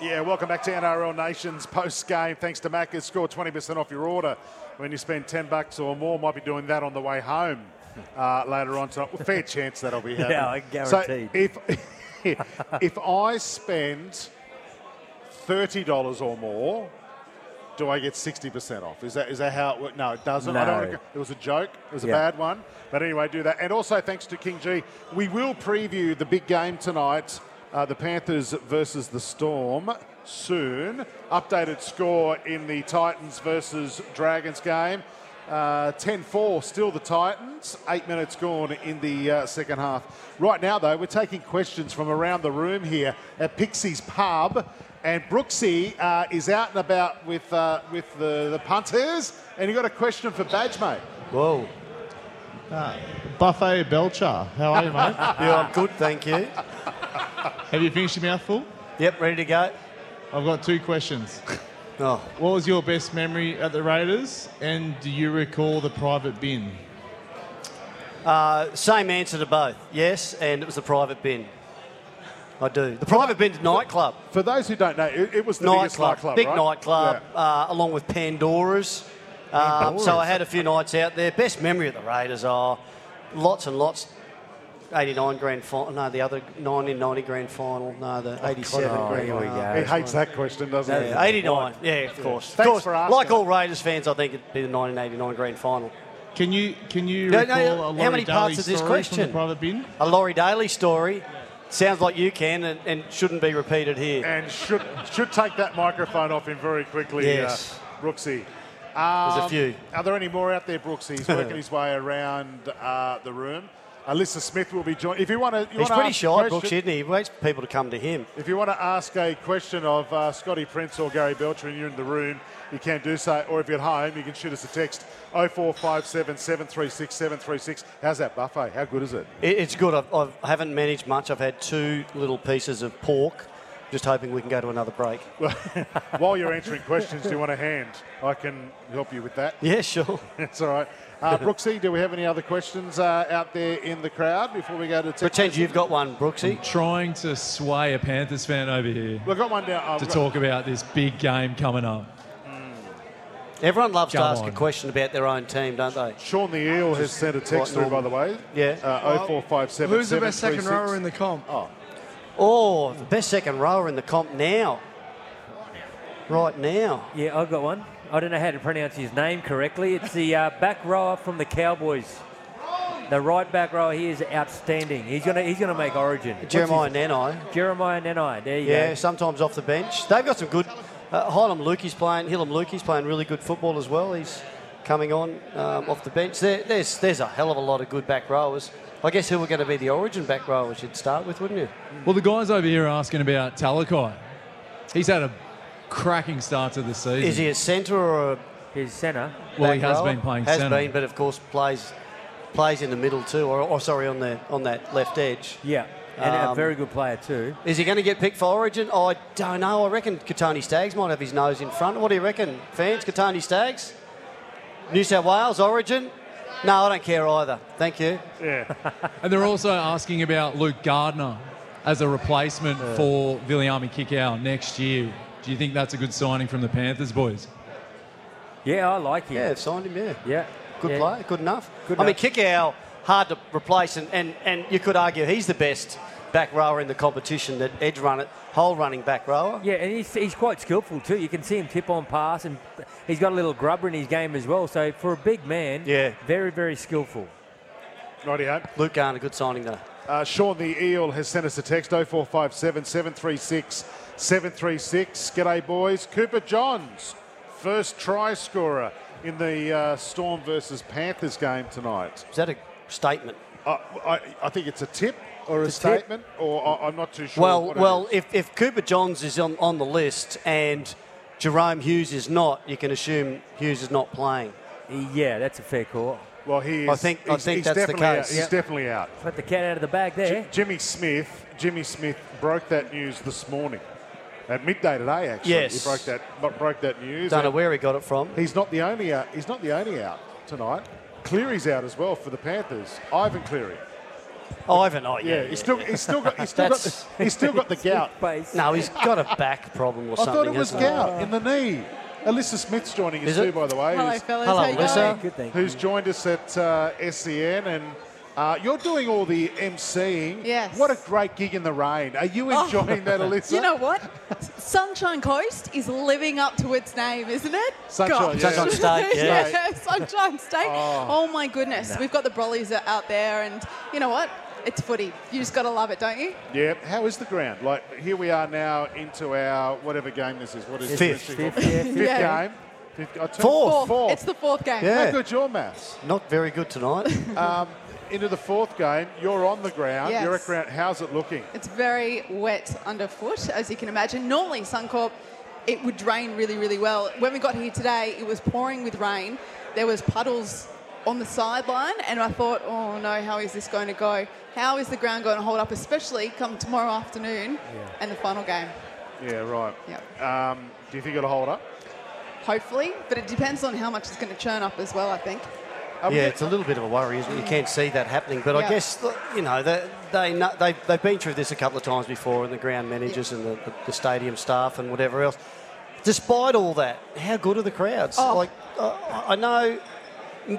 Speaker 2: Yeah, welcome back to NRL Nations post game. Thanks to Macca's, score 20% off your order when you spend 10 bucks or more. Might be doing that on the way home uh, later on tonight. Well, fair chance that'll be happening. <laughs>
Speaker 6: Yeah, I guaranteed.
Speaker 2: So if <laughs> if I spend thirty dollars or more, do I get sixty percent off? Is that is that how it works? No, it doesn't.
Speaker 6: No.
Speaker 2: it was a joke. It was a bad one. But anyway, do that. And also thanks to King Gee, we will preview the big game tonight, uh, the Panthers versus the Storm soon. Updated score in the Titans versus Dragons game. Uh, 10-4, still the Titans. Eight minutes gone in the uh, second half. Right now, though, we're taking questions from around the room here at Pixie's Pub. And Brooksy uh, is out and about with uh, with the, the punters. And you got a question for Badge, mate.
Speaker 5: Whoa.
Speaker 11: Buffet Belcher, how are you, mate? <laughs>
Speaker 5: Yeah, I'm good, thank you.
Speaker 11: Have you finished your mouthful?
Speaker 5: Yep, ready to go.
Speaker 11: I've got two questions. <laughs>
Speaker 5: Oh,
Speaker 11: What was your best memory at the Raiders, and do you recall the private bin?
Speaker 5: uh, same answer to both. Yes, and it was a private bin. I do. The private bin's nightclub.
Speaker 2: For those who don't know, it, it was the biggest
Speaker 5: nightclub,
Speaker 2: nightclub,
Speaker 5: big
Speaker 2: right?
Speaker 5: nightclub, uh, along with Pandora's. Um,
Speaker 2: Pandora's.
Speaker 5: so I had a few nights out there. Best memory of the Raiders are lots and lots. 89 grand final. No, the other 1990 grand final. No, the 87
Speaker 2: Oh,
Speaker 5: grand
Speaker 2: here we
Speaker 5: final.
Speaker 2: go. He hates that question, doesn't he?
Speaker 5: Yeah, 89. Yeah, of course. Of
Speaker 2: Thanks
Speaker 5: course.
Speaker 2: for asking.
Speaker 5: Like all Raiders fans, I think it'd be the 1989 grand final.
Speaker 11: Can you can you
Speaker 5: No,
Speaker 11: recall
Speaker 5: no,
Speaker 11: a
Speaker 5: how
Speaker 11: Laurie
Speaker 5: many
Speaker 11: Daley
Speaker 5: parts of this
Speaker 11: story from the
Speaker 5: question?
Speaker 11: private bin?
Speaker 5: A Laurie Daley story. Sounds like you can and, and shouldn't be repeated here.
Speaker 2: And should should take that microphone off him very quickly,
Speaker 5: Yes.
Speaker 2: uh, Brooksy. Um,
Speaker 5: There's a few.
Speaker 2: Are there any more out there, Brooksy? He's working his way around uh, the room. Alyssa Smith will be joined. If you want to, you
Speaker 5: He's pretty shy, Brooks, isn't he? He waits for people to come to him.
Speaker 2: If you want to ask a question of uh, Scotty Prince or Gary Belcher and you're in the room, you can do so. Or if you're at home, you can shoot us a text 0457 736 736. How's that buffet? How good is it?
Speaker 5: It, it's good. I've, I've, I haven't managed much. I've had two little pieces of pork. Just hoping we can go to another break.
Speaker 2: Well, <laughs> while you're answering questions, do you want a hand? I can help you with that.
Speaker 5: Yeah, sure. <laughs>
Speaker 2: That's all right. Uh, Brooksy, do we have any other questions uh, out there in the crowd before we go to text
Speaker 5: Pretend you've got one, Brooksy.
Speaker 9: I'm trying to sway a Panthers fan over here
Speaker 2: We've got one down. oh,
Speaker 9: to
Speaker 2: we've got-
Speaker 9: talk about this big game coming up.
Speaker 5: Everyone loves
Speaker 9: Come
Speaker 5: to ask a question about their own team, don't they?
Speaker 2: Sean the Eel has sent a text through, by the way.
Speaker 5: Yeah.
Speaker 2: Uh, 0457
Speaker 8: Who's the best second rower in the comp?
Speaker 2: Oh,
Speaker 5: Oh, the best second rower in the comp now. Right now.
Speaker 6: Yeah, I've got one. I don't know how to pronounce his name correctly. It's the uh, back rower from the Cowboys. The right back rower is outstanding. He's gonna he's gonna make Origin.
Speaker 5: Jeremiah
Speaker 6: his-
Speaker 5: Nanai.
Speaker 6: Jeremiah Nanai. There you
Speaker 5: Yeah,
Speaker 6: go.
Speaker 5: Yeah, sometimes off the bench. They've got some good. Uh, Heilum Luki's playing. Heilum Luki's playing really good football as well. He's coming on um, off the bench. There, there's there's a hell of a lot of good back rowers. I guess who were going to be the Origin back rowers you'd start with, wouldn't you?
Speaker 9: Well, the guys over here are asking about Talakai. He's had a cracking start to the season.
Speaker 5: Is he a centre or a
Speaker 6: He's centre.
Speaker 9: Well, he has
Speaker 5: rower?
Speaker 9: been playing
Speaker 5: Has
Speaker 9: centre.
Speaker 5: been, but of course plays plays in the middle too, or, or sorry, on the on that left edge.
Speaker 6: Yeah, and a
Speaker 5: Um,
Speaker 6: very good player too.
Speaker 5: Is he going to get picked for Origin? I don't know. I reckon Kotoni Staggs might have his nose in front. What do you reckon, fans? Kotoni Staggs? New South Wales Origin? No, I don't care either. Thank you.
Speaker 2: Yeah. <laughs>
Speaker 9: And they're also asking about Luke Garner as a replacement for Viliami Kikau next year. Do you think that's a good signing from the Panthers, boys?
Speaker 6: Yeah, I like him.
Speaker 5: Yeah, they've signed him, yeah.
Speaker 6: Yeah.
Speaker 5: Good
Speaker 6: yeah.
Speaker 5: player, good enough.
Speaker 6: Good
Speaker 5: I mean,
Speaker 6: enough.
Speaker 5: Kikau, hard to replace, and, and, and you could argue he's the best back rower in the competition, that edge run it, whole running back rower.
Speaker 6: Yeah, and he's, he's quite skillful too. You can see him tip on pass, and he's got a little grubber in his game as well. So for a big man,
Speaker 5: Yeah.
Speaker 6: very very skillful.
Speaker 2: Rightio.
Speaker 5: Luke Garner, good signing though.
Speaker 2: Uh, Sean the Eel has sent us a text 0457 736 736. G'day, boys. Cooper Johns, first try scorer in the uh, Storm versus Panthers game tonight.
Speaker 5: Is that a statement?
Speaker 2: Uh, I, I think it's a tip or a
Speaker 5: It's a tip.
Speaker 2: statement, or I, I'm not too sure.
Speaker 5: Well, well, if, if Cooper Johns is on, on the list and Jahrome Hughes is not, you can assume Hughes is not playing.
Speaker 6: Yeah, that's a fair call.
Speaker 2: Well, he is.
Speaker 5: I think- I
Speaker 2: he's,
Speaker 5: think that's the
Speaker 2: definitely Out.
Speaker 5: case.
Speaker 2: He's
Speaker 5: Yep.
Speaker 2: definitely out.
Speaker 6: Let the cat out of the bag there.
Speaker 2: J- Jimmy Smith. Jimmy Smith broke that news this morning. At midday today, actually,
Speaker 5: Yes.
Speaker 2: he broke that bo- broke that news.
Speaker 5: Don't know where he got it from.
Speaker 2: He's not the only out. He's not the only out tonight. Cleary's out as well for the Panthers. Ivan Cleary.
Speaker 5: Ivan, oh
Speaker 2: Yeah,
Speaker 5: yeah.
Speaker 2: he's still he's still got he's still got the, he's still got the <laughs> gout. <laughs>
Speaker 5: No, he's got a back problem or something.
Speaker 2: I thought it was
Speaker 5: hasn't he?
Speaker 2: gout in the knee. Alyssa Smith's joining us
Speaker 5: Is
Speaker 2: too,
Speaker 5: it?
Speaker 2: by the way.
Speaker 12: Hello,
Speaker 2: who's-
Speaker 12: fellas.
Speaker 5: Hello, Alyssa.
Speaker 6: Good thing.
Speaker 2: who's joined us at uh, SEN, and uh, you're doing all the MCing.
Speaker 12: Yes.
Speaker 2: What a great gig in the rain. Are you
Speaker 12: Oh.
Speaker 2: enjoying that, <laughs> Alyssa?
Speaker 12: You know what? Sunshine Coast is living up to its name, isn't it?
Speaker 2: Sunshine, yeah.
Speaker 5: Sunshine State, <laughs> yeah.
Speaker 12: Sunshine State.
Speaker 2: Oh.
Speaker 12: Oh, my goodness. We've got the Brollies out there, and you know what? It's footy. You just got to love it, don't you?
Speaker 2: Yeah. How is the ground? Like here we are now into our whatever game this is. What is
Speaker 5: Fifth.
Speaker 2: it?
Speaker 6: Fifth, yeah,
Speaker 2: Fifth
Speaker 12: Yeah.
Speaker 2: game. Fifth, I
Speaker 5: Fourth.
Speaker 2: Fourth.
Speaker 12: It's the fourth game.
Speaker 5: Yeah.
Speaker 2: How good your maths?
Speaker 5: Not very good tonight. <laughs>
Speaker 2: Um, into the fourth game, you're on the ground.
Speaker 12: Yes.
Speaker 2: You're at ground. How's it looking?
Speaker 12: It's very wet underfoot, as you can imagine. Normally, Suncorp, it would drain really, really well. When we got here today, it was pouring with rain. There was puddles on the sideline, and I thought, oh no, how is this going to go? How is the ground going to hold up, especially come tomorrow afternoon and the final game?
Speaker 2: Yeah, right.
Speaker 12: Yeah.
Speaker 2: Um, do you think it'll hold up?
Speaker 12: Hopefully, but it depends on how much it's going to churn up as well. I think.
Speaker 2: Um,
Speaker 5: yeah, it's a little bit of a worry, isn't it? You can't see that happening. But
Speaker 12: Yeah.
Speaker 5: I guess, you know, they they they've, they've been through this a couple of times before, and the ground managers and the, the, stadium staff and whatever else. Despite all that, how good are the crowds?
Speaker 12: Oh.
Speaker 5: Like, uh, I know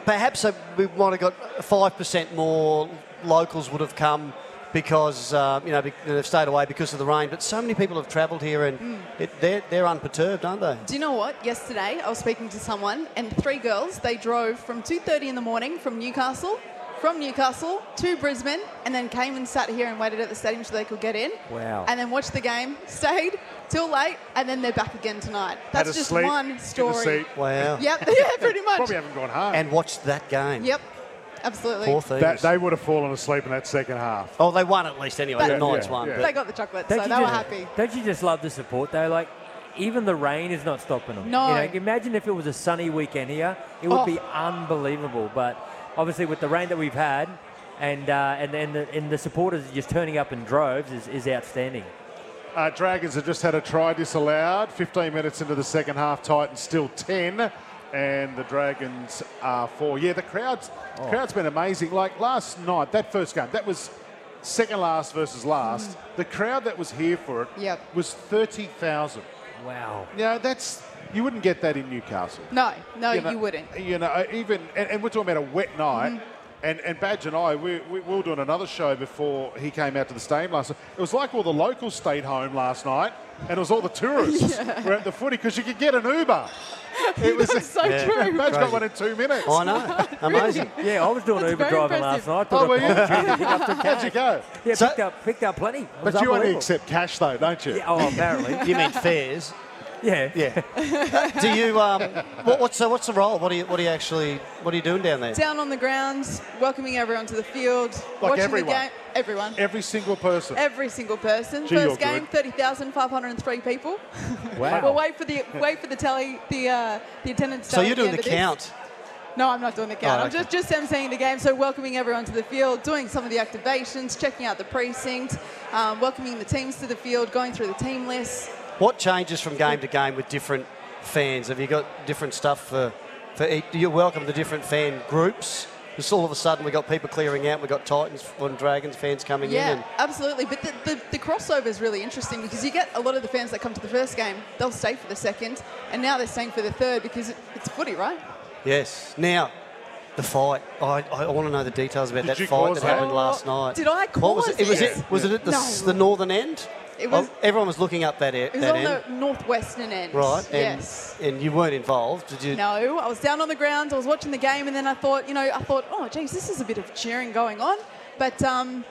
Speaker 5: perhaps we might have got 5% more locals would have come because, uh, you know, they've stayed away because of the rain. But so many people have travelled here and
Speaker 12: Mm.
Speaker 5: it, they're, they're unperturbed, aren't they?
Speaker 12: Do you know what? Yesterday, I was speaking to someone, and three girls. They drove from 2:30 in the morning from Newcastle, from Newcastle to Brisbane, and then came and sat here and waited at the stadium so they could get in.
Speaker 6: Wow.
Speaker 12: And then watched the game, <laughs> stayed till late, and then they're back again tonight. That's just
Speaker 2: sleep
Speaker 12: one
Speaker 2: in the
Speaker 12: story.
Speaker 2: seat.
Speaker 5: Wow.
Speaker 12: Yep. <laughs> Yeah, pretty <laughs> much.
Speaker 2: Probably haven't gone home.
Speaker 5: And watched that game.
Speaker 12: Yep. Absolutely.
Speaker 5: Poor things.
Speaker 2: That, they would have fallen asleep in that second half.
Speaker 5: Oh, they won at least anyway.
Speaker 12: But-
Speaker 5: the Knights
Speaker 2: Yeah,
Speaker 5: won.
Speaker 2: yeah.
Speaker 12: They got the chocolate,
Speaker 6: Don't
Speaker 12: so
Speaker 6: you
Speaker 12: they were
Speaker 6: just-
Speaker 12: happy.
Speaker 6: Don't you just love the support though? Like even the rain is not stopping them.
Speaker 12: No.
Speaker 6: You know, imagine if it was a sunny weekend here, it would
Speaker 12: Oh.
Speaker 6: be unbelievable. But obviously with the rain that we've had, and uh, and and the, and the supporters just turning up in droves is, is outstanding.
Speaker 2: Uh, Dragons have just had a try disallowed. 15 minutes into the second half, Titans still 10, and the Dragons are four. Yeah, the crowd's
Speaker 6: Oh.
Speaker 2: crowd's been amazing. Like last night, that first game, that was second last versus last. The crowd that was here for it
Speaker 12: Yep.
Speaker 2: was 30,000.
Speaker 6: Wow.
Speaker 2: Yeah, that's you wouldn't get that in Newcastle.
Speaker 12: No, no, you,
Speaker 2: know,
Speaker 12: wouldn't.
Speaker 2: You know, even and, and we're talking about a wet night.
Speaker 12: Mm-hmm.
Speaker 2: And, and Badge and I, we, we, we were doing another show before he came out to the stadium last night. It was like all the locals stayed home last night, and it was all the tourists <laughs> were at the footy because you could get an Uber. <laughs> It was
Speaker 12: That's so
Speaker 5: Yeah.
Speaker 12: true.
Speaker 2: Badge got one in two minutes.
Speaker 5: I know. <laughs> Amazing.
Speaker 6: Yeah, I was doing
Speaker 12: That's
Speaker 6: Uber
Speaker 12: very
Speaker 6: driving
Speaker 12: impressive.
Speaker 6: last night.
Speaker 2: Oh, were you?
Speaker 6: pop through to pick up some <laughs>
Speaker 2: How'd you go?
Speaker 6: Yeah,
Speaker 5: So-
Speaker 6: picked up picked up plenty.
Speaker 2: But you only accept cash though, don't you?
Speaker 6: Yeah, oh, apparently.
Speaker 5: You mean fares?
Speaker 6: Yeah.
Speaker 5: Yeah. <laughs> Do you? Um, what, what's the, what's the role? What do you what do you actually what are you doing down there?
Speaker 12: Down on the ground, welcoming everyone to the field,
Speaker 2: Like
Speaker 12: watching
Speaker 2: everyone?
Speaker 12: the game. Everyone.
Speaker 2: Every single person.
Speaker 12: Every single person.
Speaker 2: Gee,
Speaker 12: First game,
Speaker 2: good.
Speaker 12: thirty thousand five hundred and three people. <laughs>
Speaker 6: Wow.
Speaker 12: We'll wait for the wait for the tally, the uh, the attendance.
Speaker 5: So
Speaker 12: tally
Speaker 5: you're
Speaker 12: at the
Speaker 5: doing
Speaker 12: end
Speaker 5: the
Speaker 12: of this.
Speaker 5: count.
Speaker 12: No, I'm not doing the count.
Speaker 5: Oh,
Speaker 12: I'm just just emceeing the game. So welcoming everyone to the field, doing some of the activations, checking out the precinct, um, welcoming the teams to the field, going through the team lists.
Speaker 5: What changes from game to game with different fans? Have you got different stuff for for each, do you welcome the different fan groups? Because all of a sudden we got people clearing out. We got Titans and Dragons fans coming in.
Speaker 12: Yeah, absolutely. But the, the, the crossover is really interesting because you get a lot of the fans that come to the first game, they'll stay for the second, and now they're staying for the third because it, it's footy, right?
Speaker 5: yes. Now. The fight. I, I want to know the details about
Speaker 2: Did
Speaker 5: that fight that
Speaker 2: that?
Speaker 5: happened last night.
Speaker 12: Did I
Speaker 5: What was
Speaker 12: cause
Speaker 5: it? it was
Speaker 12: it?
Speaker 5: it? Was it at the, s- the northern end?
Speaker 12: It was-
Speaker 5: Oh, everyone was looking up that,
Speaker 12: It was
Speaker 5: that
Speaker 12: on
Speaker 5: end.
Speaker 12: the northwestern end.
Speaker 5: Right. And,
Speaker 12: yes.
Speaker 5: And you weren't involved, did you?
Speaker 12: No, I was down on the ground. I was watching the game, and then I thought, you know, I thought, oh, geez, this is a bit of cheering going on. But um,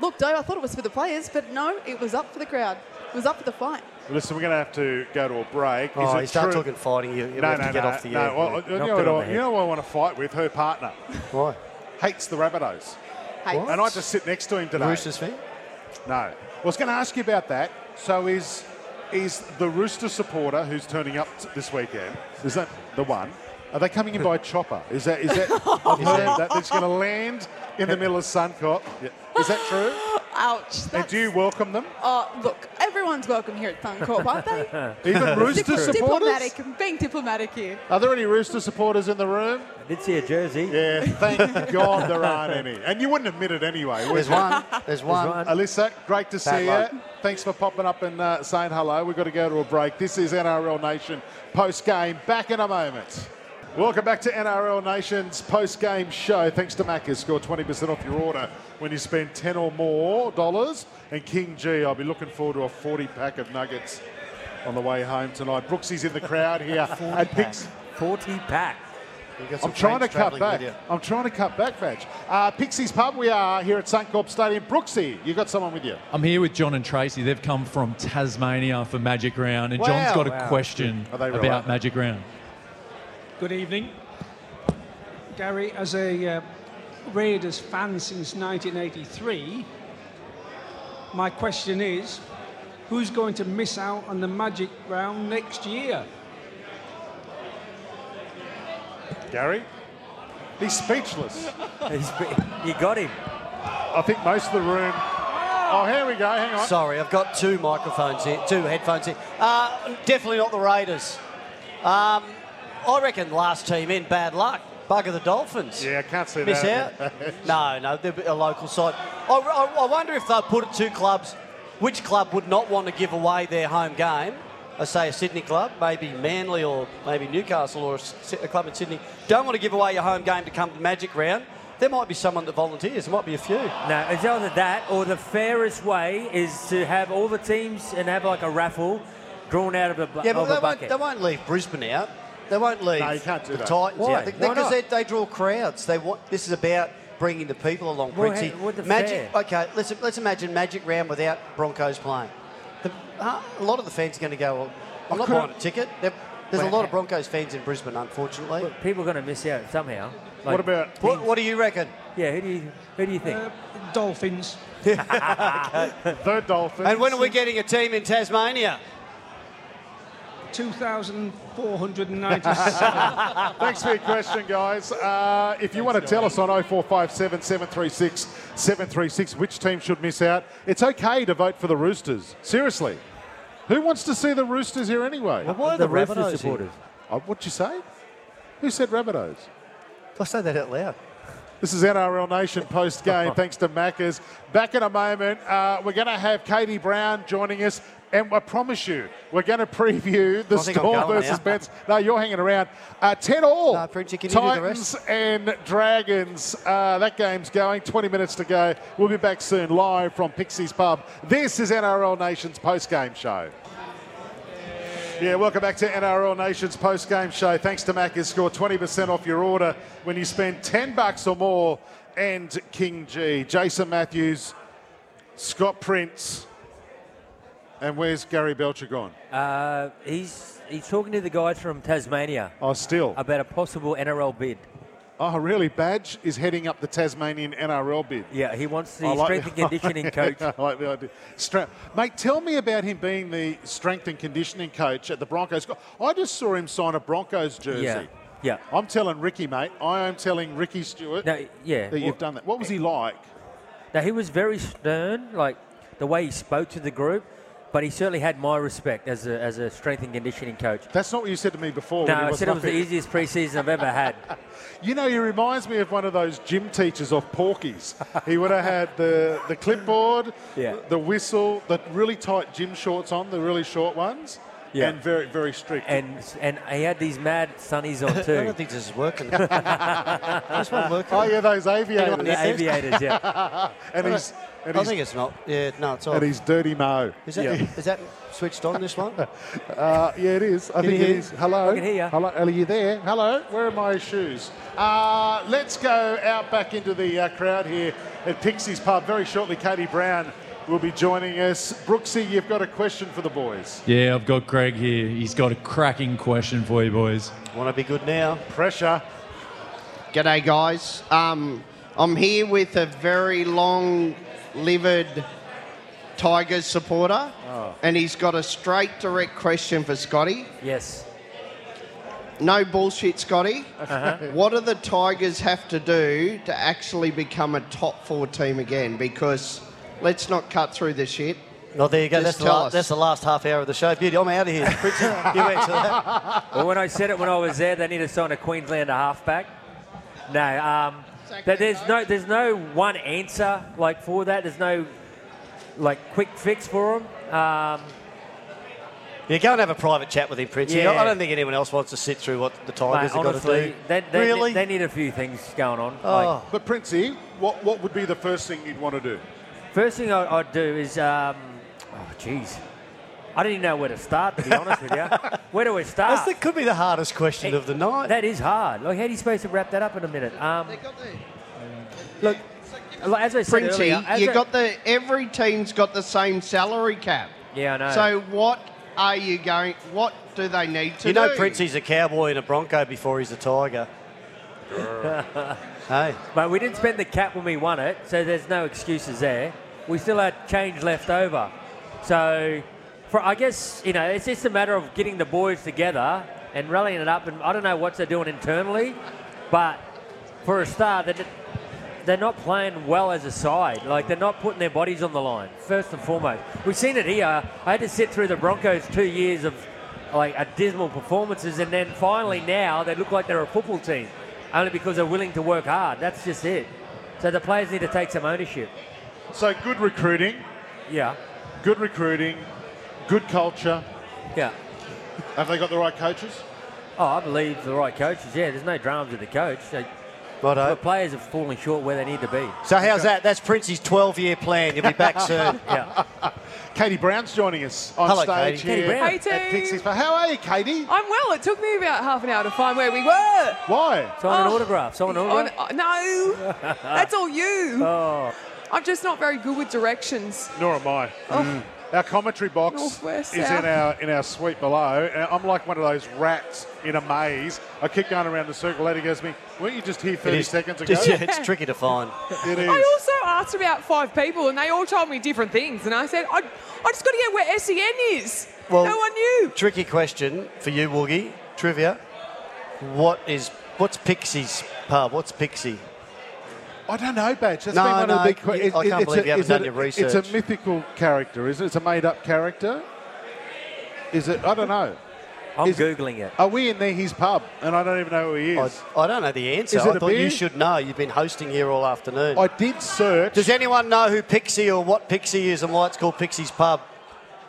Speaker 12: looked over. I thought it was for the players, but no, it was up for the crowd. It was up for the fight.
Speaker 2: Listen, we're going to have to go to a break. Is
Speaker 5: Oh,
Speaker 2: it
Speaker 5: you start
Speaker 2: true-
Speaker 5: talking fighting, you, you
Speaker 2: no,
Speaker 5: have
Speaker 2: no,
Speaker 5: to get
Speaker 2: no,
Speaker 5: off the
Speaker 2: no.
Speaker 5: air.
Speaker 2: Well, you,
Speaker 6: Knocked
Speaker 2: know
Speaker 6: it
Speaker 2: what I, you know
Speaker 6: head.
Speaker 2: what I want to fight with? Her partner
Speaker 5: Why?
Speaker 2: hates the Rabbitohs.
Speaker 12: Hates.
Speaker 2: And I just sit next to him today.
Speaker 5: Roosters fan?
Speaker 2: No. I was going to ask you about that. So is is the Rooster supporter who's turning up t- this weekend? Is that the one? Are they coming in by <laughs> chopper? Is that is that? I've heard that it's going to land in the middle of Suncorp. Yeah. Is that true?
Speaker 12: Ouch.
Speaker 2: And do you welcome them?
Speaker 12: oh, look, everyone's welcome here at Suncorp, aren't they? <laughs>
Speaker 2: Even Rooster
Speaker 12: Dip-
Speaker 2: supporters?
Speaker 12: diplomatic. I'm being diplomatic here.
Speaker 2: Are there any Rooster supporters in the room?
Speaker 6: I did see a jersey.
Speaker 2: Yeah, thank God there aren't any. And you wouldn't admit it anyway,
Speaker 5: There's one. There's one.
Speaker 6: one.
Speaker 2: Alyssa, great to see
Speaker 5: luck.
Speaker 2: you. Thanks for popping up and uh, saying hello. We've got to go to a break. This is NRL Nation post game. Back in a moment. Welcome back to NRL Nation's post game show. Thanks to Macca's. Score 20% off your order when you spend 10 or more dollars. And King Gee, I'll be looking forward to a 40 pack of nuggets on the way home tonight. Brooksy's in the crowd here <laughs> at Pix.
Speaker 6: 40 pack.
Speaker 5: You got some
Speaker 2: I'm trying to cut back. I'm trying to cut back, Badge. Uh, Pixie's Pub, we are here at Suncorp Stadium. Brooksy, you got someone with you.
Speaker 9: I'm here with John and Tracy. They've come from Tasmania for Magic Round, and
Speaker 2: Wow.
Speaker 9: John's got a
Speaker 6: Wow.
Speaker 9: question
Speaker 2: Are
Speaker 9: about
Speaker 2: right?
Speaker 9: Magic Round.
Speaker 13: Good evening. Gary, as a uh, Raiders fan since 1983, my question is who's going to miss out on the Magic Round next year?
Speaker 2: Gary? He's speechless. <laughs>
Speaker 6: He's- you got him.
Speaker 2: I think most of the room. Oh, here we go. Hang on.
Speaker 5: Sorry, I've got two microphones here, two headphones here. Uh, definitely not the Raiders. Um, I reckon last team in, bad luck. Bugger the Dolphins.
Speaker 2: Yeah, I can't see
Speaker 5: Miss
Speaker 2: that.
Speaker 5: out? <laughs> no, no, they're a local side. I, I, I wonder if they'll put it to clubs. Which club would not want to give away their home game? I say a Sydney club, maybe Manly or maybe Newcastle or a club in Sydney. Don't want to give away your home game to come to Magic Round. There might be someone that volunteers. There might be a few.
Speaker 6: No, it's either that or the fairest way is to have all the teams and have like a raffle drawn out of a, bu-
Speaker 5: Yeah, but
Speaker 6: of
Speaker 5: they
Speaker 6: a
Speaker 5: won't, they won't leave Brisbane out. They won't leave
Speaker 2: No, you can't do
Speaker 5: the
Speaker 2: that.
Speaker 5: Titans
Speaker 6: Why?
Speaker 5: out. Because
Speaker 6: not?
Speaker 5: they, they draw crowds. They want, this is about bringing the people along.
Speaker 6: Well,
Speaker 5: Princey.
Speaker 6: hey, the
Speaker 5: Magic.
Speaker 6: fair?
Speaker 5: Okay, let's let's imagine Magic Round without Broncos playing. The, uh, a lot of the fans are going to go. Well, I'm not buying a ticket. There- There's a lot of Broncos fans in Brisbane, unfortunately.
Speaker 6: But people are going to miss out somehow.
Speaker 2: What about-
Speaker 5: What, what do you reckon?
Speaker 6: Yeah, who do you who do you think?
Speaker 13: Uh, Dolphins. <laughs>
Speaker 2: The Dolphins.
Speaker 5: And when are we getting a team in Tasmania?
Speaker 13: 2,497. <laughs>
Speaker 2: Thanks for your question, guys. Uh, if you want to tell us on 0457 736 736 which team should miss out, it's okay to vote for the Roosters. Seriously. Who wants to see the Roosters here anyway?
Speaker 5: Well, why are
Speaker 6: the
Speaker 5: the
Speaker 6: Roosters
Speaker 5: Rabbitohs here?
Speaker 6: supporters.
Speaker 2: Oh, what'd you say? Who said Rabbitohs?
Speaker 5: I say that out loud.
Speaker 2: This is NRL Nation post game, <laughs> thanks to Maccas. Back in a moment, uh, we're going to have Katie Brown joining us, and I promise you, we're going to preview the
Speaker 5: I think I'm
Speaker 2: Storm versus
Speaker 5: now.
Speaker 2: Bets. No, you're hanging around. Uh, 10 all.
Speaker 5: No, Pritchie, can you do the
Speaker 2: Titans and Dragons. Uh, that game's going. 20 minutes to go. We'll be back soon, live from Pixie's Pub. This is NRL Nation's post game show. Yeah, welcome back to NRL Nation's post game show. Thanks to Macca's, score 20% off your order when you spend 10 bucks or more. And King Gee, Jason Matthews, Scott Prince, and where's Gary Belcher gone?
Speaker 6: Uh, he's he's talking to the guys from Tasmania
Speaker 2: Oh, still.
Speaker 6: about a possible NRL bid.
Speaker 2: Oh, really? Badge is heading up the Tasmanian NRL bid.
Speaker 6: Yeah, he wants the
Speaker 2: like-
Speaker 6: strength and <laughs> conditioning coach. <laughs>
Speaker 2: I like the idea. Stra- Mate, tell me about him being the strength and conditioning coach at the Broncos. I just saw him sign a Broncos jersey.
Speaker 6: Yeah, yeah.
Speaker 2: I'm telling Ricky, mate. I am telling Ricky Stuart
Speaker 6: No, yeah.
Speaker 2: that you've done that. What was he like?
Speaker 6: Now he was very stern, like the way he spoke to the group, but he certainly had my respect as a, as a strength and conditioning coach.
Speaker 2: That's not what you said to me before.
Speaker 6: No, I said it was the easiest preseason I've ever had. <laughs>
Speaker 2: You know, he reminds me of one of those gym teachers off Porky's. he would have had the, the clipboard, <laughs>
Speaker 6: Yeah.
Speaker 2: the whistle, the really tight gym shorts on, the really short ones,
Speaker 6: Yeah.
Speaker 2: and very, very strict.
Speaker 6: And and he had these mad sunnies on too. <laughs>
Speaker 5: I don't think this is working. <laughs> this won't work.
Speaker 2: oh, yeah, those aviators.
Speaker 6: the aviators, yeah. <laughs>
Speaker 2: and he's, and
Speaker 5: I think it's not. Yeah, no, it's off.
Speaker 2: and he's dirty Mo.
Speaker 5: Is that, is that switched on, this one?
Speaker 2: Uh, yeah, it is. I
Speaker 5: Can
Speaker 2: think
Speaker 5: you
Speaker 2: it
Speaker 5: hear-
Speaker 2: is. Hello.
Speaker 6: I can hear ya.
Speaker 2: Hello. Are you there? Hello. Where are my shoes? Uh, let's go out back into the uh, crowd here at Pixie's Pub. Very shortly, Katie Brown will be joining us. Brooksy, you've got a question for the boys.
Speaker 9: Yeah, I've got Greg here. He's got a cracking question for you, boys.
Speaker 5: Want to be good now?
Speaker 2: Pressure.
Speaker 8: G'day, guys. Um, I'm here with a very long-livered Tigers supporter,
Speaker 2: Oh.
Speaker 8: and he's got a straight, direct question for Scotty.
Speaker 6: Yes.
Speaker 8: No bullshit, Scotty.
Speaker 6: Uh-huh. <laughs>
Speaker 8: What do the Tigers have to do to actually become a top four team again? Because let's not cut through the shit.
Speaker 5: Oh, there you go. That's the,
Speaker 8: tell
Speaker 5: la- that's the last half hour of the show. Beauty, I'm out of here. Pritchard, you answer that. <laughs>
Speaker 6: Well, when I said it when I was there, they need to sign a Queenslander halfback. No, um, that there's no there's no one answer like for that. There's no like quick fix for them. Um,
Speaker 5: Yeah, go and have a private chat with him, Princey.
Speaker 6: Yeah.
Speaker 5: I don't think anyone else wants to sit through what the Tigers
Speaker 6: mate,
Speaker 5: have got to do.
Speaker 6: they, they,
Speaker 5: really?
Speaker 6: they need a few things going on.
Speaker 5: Oh.
Speaker 6: Like,
Speaker 2: But Princey, what, what would be the first thing you'd want to do?
Speaker 6: First thing I, I'd do is, um, oh, jeez. I didn't even know where to start, to be <laughs> honest with you. Where do we start?
Speaker 5: That's the, could be the hardest question of the night.
Speaker 6: That is hard. Like, how are you supposed to wrap that up in a minute? Um, look, like, as I said
Speaker 8: Princey,
Speaker 6: earlier, as
Speaker 8: you
Speaker 6: I-
Speaker 8: got the every team's got the same salary cap.
Speaker 6: Yeah, I know.
Speaker 8: So what are you going? What do they need to
Speaker 5: you
Speaker 8: do?
Speaker 5: know Princey's a cowboy and a Bronco before he's a Tiger. <laughs> hey.
Speaker 6: But we didn't spend the cap when we won it, so there's no excuses there. We still had change left over. So, for I guess, you know, it's just a matter of getting the boys together and rallying it up. And I don't know what they're doing internally, but for a start, they're, they're not playing well as a side. Like, they're not putting their bodies on the line, first and foremost. We've seen it here. I had to sit through the Broncos two years of like a dismal performances, and then finally now they look like they're a football team. only because they're willing to work hard. That's just it. So the players need to take some ownership.
Speaker 2: So good recruiting,
Speaker 6: Yeah.
Speaker 2: good recruiting, good culture.
Speaker 6: Yeah.
Speaker 2: Have they got the right coaches?
Speaker 6: Oh, I believe the right coaches. Yeah, there's no dramas with the coach. So
Speaker 5: Righto.
Speaker 6: the players are falling short where they need to be.
Speaker 5: So how's that? That's Princey's 12-year plan. You'll be back <laughs> soon.
Speaker 6: yeah.
Speaker 2: Katie Brown's joining us on
Speaker 5: Hello,
Speaker 2: stage
Speaker 5: Katie.
Speaker 2: here
Speaker 5: Katie Brown.
Speaker 14: Hey,
Speaker 2: at
Speaker 14: team.
Speaker 2: Pixie's. But how are you, Katie?
Speaker 14: I'm well. It took me about half an hour to find where we were.
Speaker 2: Why?
Speaker 6: Sign an
Speaker 14: Oh.
Speaker 6: autograph. Sign an autograph.
Speaker 14: n- no, <laughs> that's all you.
Speaker 6: Oh.
Speaker 14: I'm just not very good with directions.
Speaker 2: Nor am I. Mm. Our commentary box
Speaker 14: Northwest,
Speaker 2: is
Speaker 14: south.
Speaker 2: in our in our suite below. And I'm like one of those rats in a maze. I keep going around the circle. Lady goes to me, weren't you just here 30 seconds <laughs> ago?
Speaker 5: Yeah, it's tricky to find. <laughs>
Speaker 2: It is.
Speaker 14: I also asked about five people, and they all told me different things. And I said, I, I just got to get where SEN is.
Speaker 5: Well,
Speaker 14: no one knew.
Speaker 5: Tricky question for you, Woogie. Trivia. What is what's Pixie's pub? What's Pixie?
Speaker 2: I don't know, Badge. That's
Speaker 5: No,
Speaker 2: been one
Speaker 5: no,
Speaker 2: of the big que-
Speaker 5: you- I can't
Speaker 2: it's
Speaker 5: believe
Speaker 2: a,
Speaker 5: you haven't done
Speaker 2: it-
Speaker 5: your
Speaker 2: It's a mythical character, is it? It's a made-up character. Is it? I don't know.
Speaker 6: I'm
Speaker 2: Is-
Speaker 6: googling it.
Speaker 2: Are we in there, his pub, and I don't even know who he is?
Speaker 5: I don't know the answer.
Speaker 2: Is it
Speaker 5: I
Speaker 2: a
Speaker 5: thought
Speaker 2: beer?
Speaker 5: you should know. You've been hosting here all afternoon.
Speaker 2: I did search.
Speaker 5: Does anyone know who Pixie or what Pixie is and why it's called Pixie's Pub?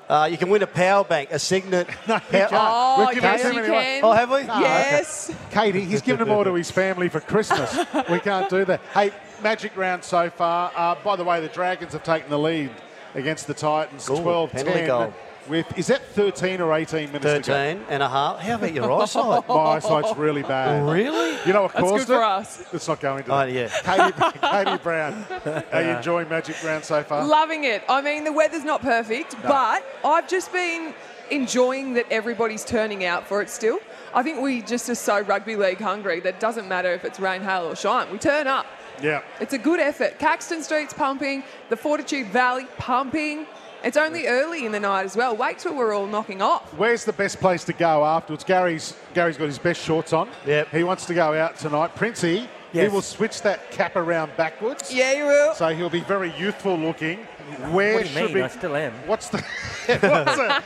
Speaker 5: Uh, you can win a power bank, a Signet. <laughs> no,
Speaker 2: can't.
Speaker 14: Oh,
Speaker 2: We've
Speaker 14: yes, you
Speaker 2: many away.
Speaker 14: can.
Speaker 5: Oh, have we?
Speaker 2: No,
Speaker 14: yes.
Speaker 2: Katie, he's given them all to his family for Christmas. we can't do that. Hey, magic round so far. Uh, by the way, the Dragons have taken the lead against the Titans,
Speaker 5: Ooh,
Speaker 2: 12
Speaker 5: penalty
Speaker 2: 10.
Speaker 5: goal.
Speaker 2: With, is that 13 or 18 minutes to go?
Speaker 5: 13 and a half. How about your <laughs> eyesight?
Speaker 2: My eyesight's really bad.
Speaker 5: Really?
Speaker 2: You know what
Speaker 14: That's
Speaker 2: caused
Speaker 14: good
Speaker 2: it?
Speaker 14: for us.
Speaker 2: Let's not going to.
Speaker 5: Oh,
Speaker 2: that.
Speaker 5: yeah. <laughs>
Speaker 2: Katie, Katie Brown, are you enjoying Magic Round so far?
Speaker 14: Loving it. I mean, the weather's not perfect, but I've just been enjoying that everybody's turning out for it still. I think we just are so rugby league hungry that it doesn't matter if it's rain, hail, or shine. We turn up.
Speaker 2: Yeah.
Speaker 14: It's a good effort. Caxton Street's pumping, the Fortitude Valley pumping. It's only early in the night as well. Wait till we're all knocking off.
Speaker 2: Where's the best place to go afterwards? Gary's Gary's got his best shorts on.
Speaker 5: Yep.
Speaker 2: He wants to go out tonight. Princey, he will switch that cap around backwards.
Speaker 14: Yeah, he will.
Speaker 2: So he'll be very youthful looking. Where
Speaker 6: What do you
Speaker 2: should
Speaker 6: mean?
Speaker 2: we?
Speaker 6: I still am.
Speaker 2: What's the <laughs> what's, the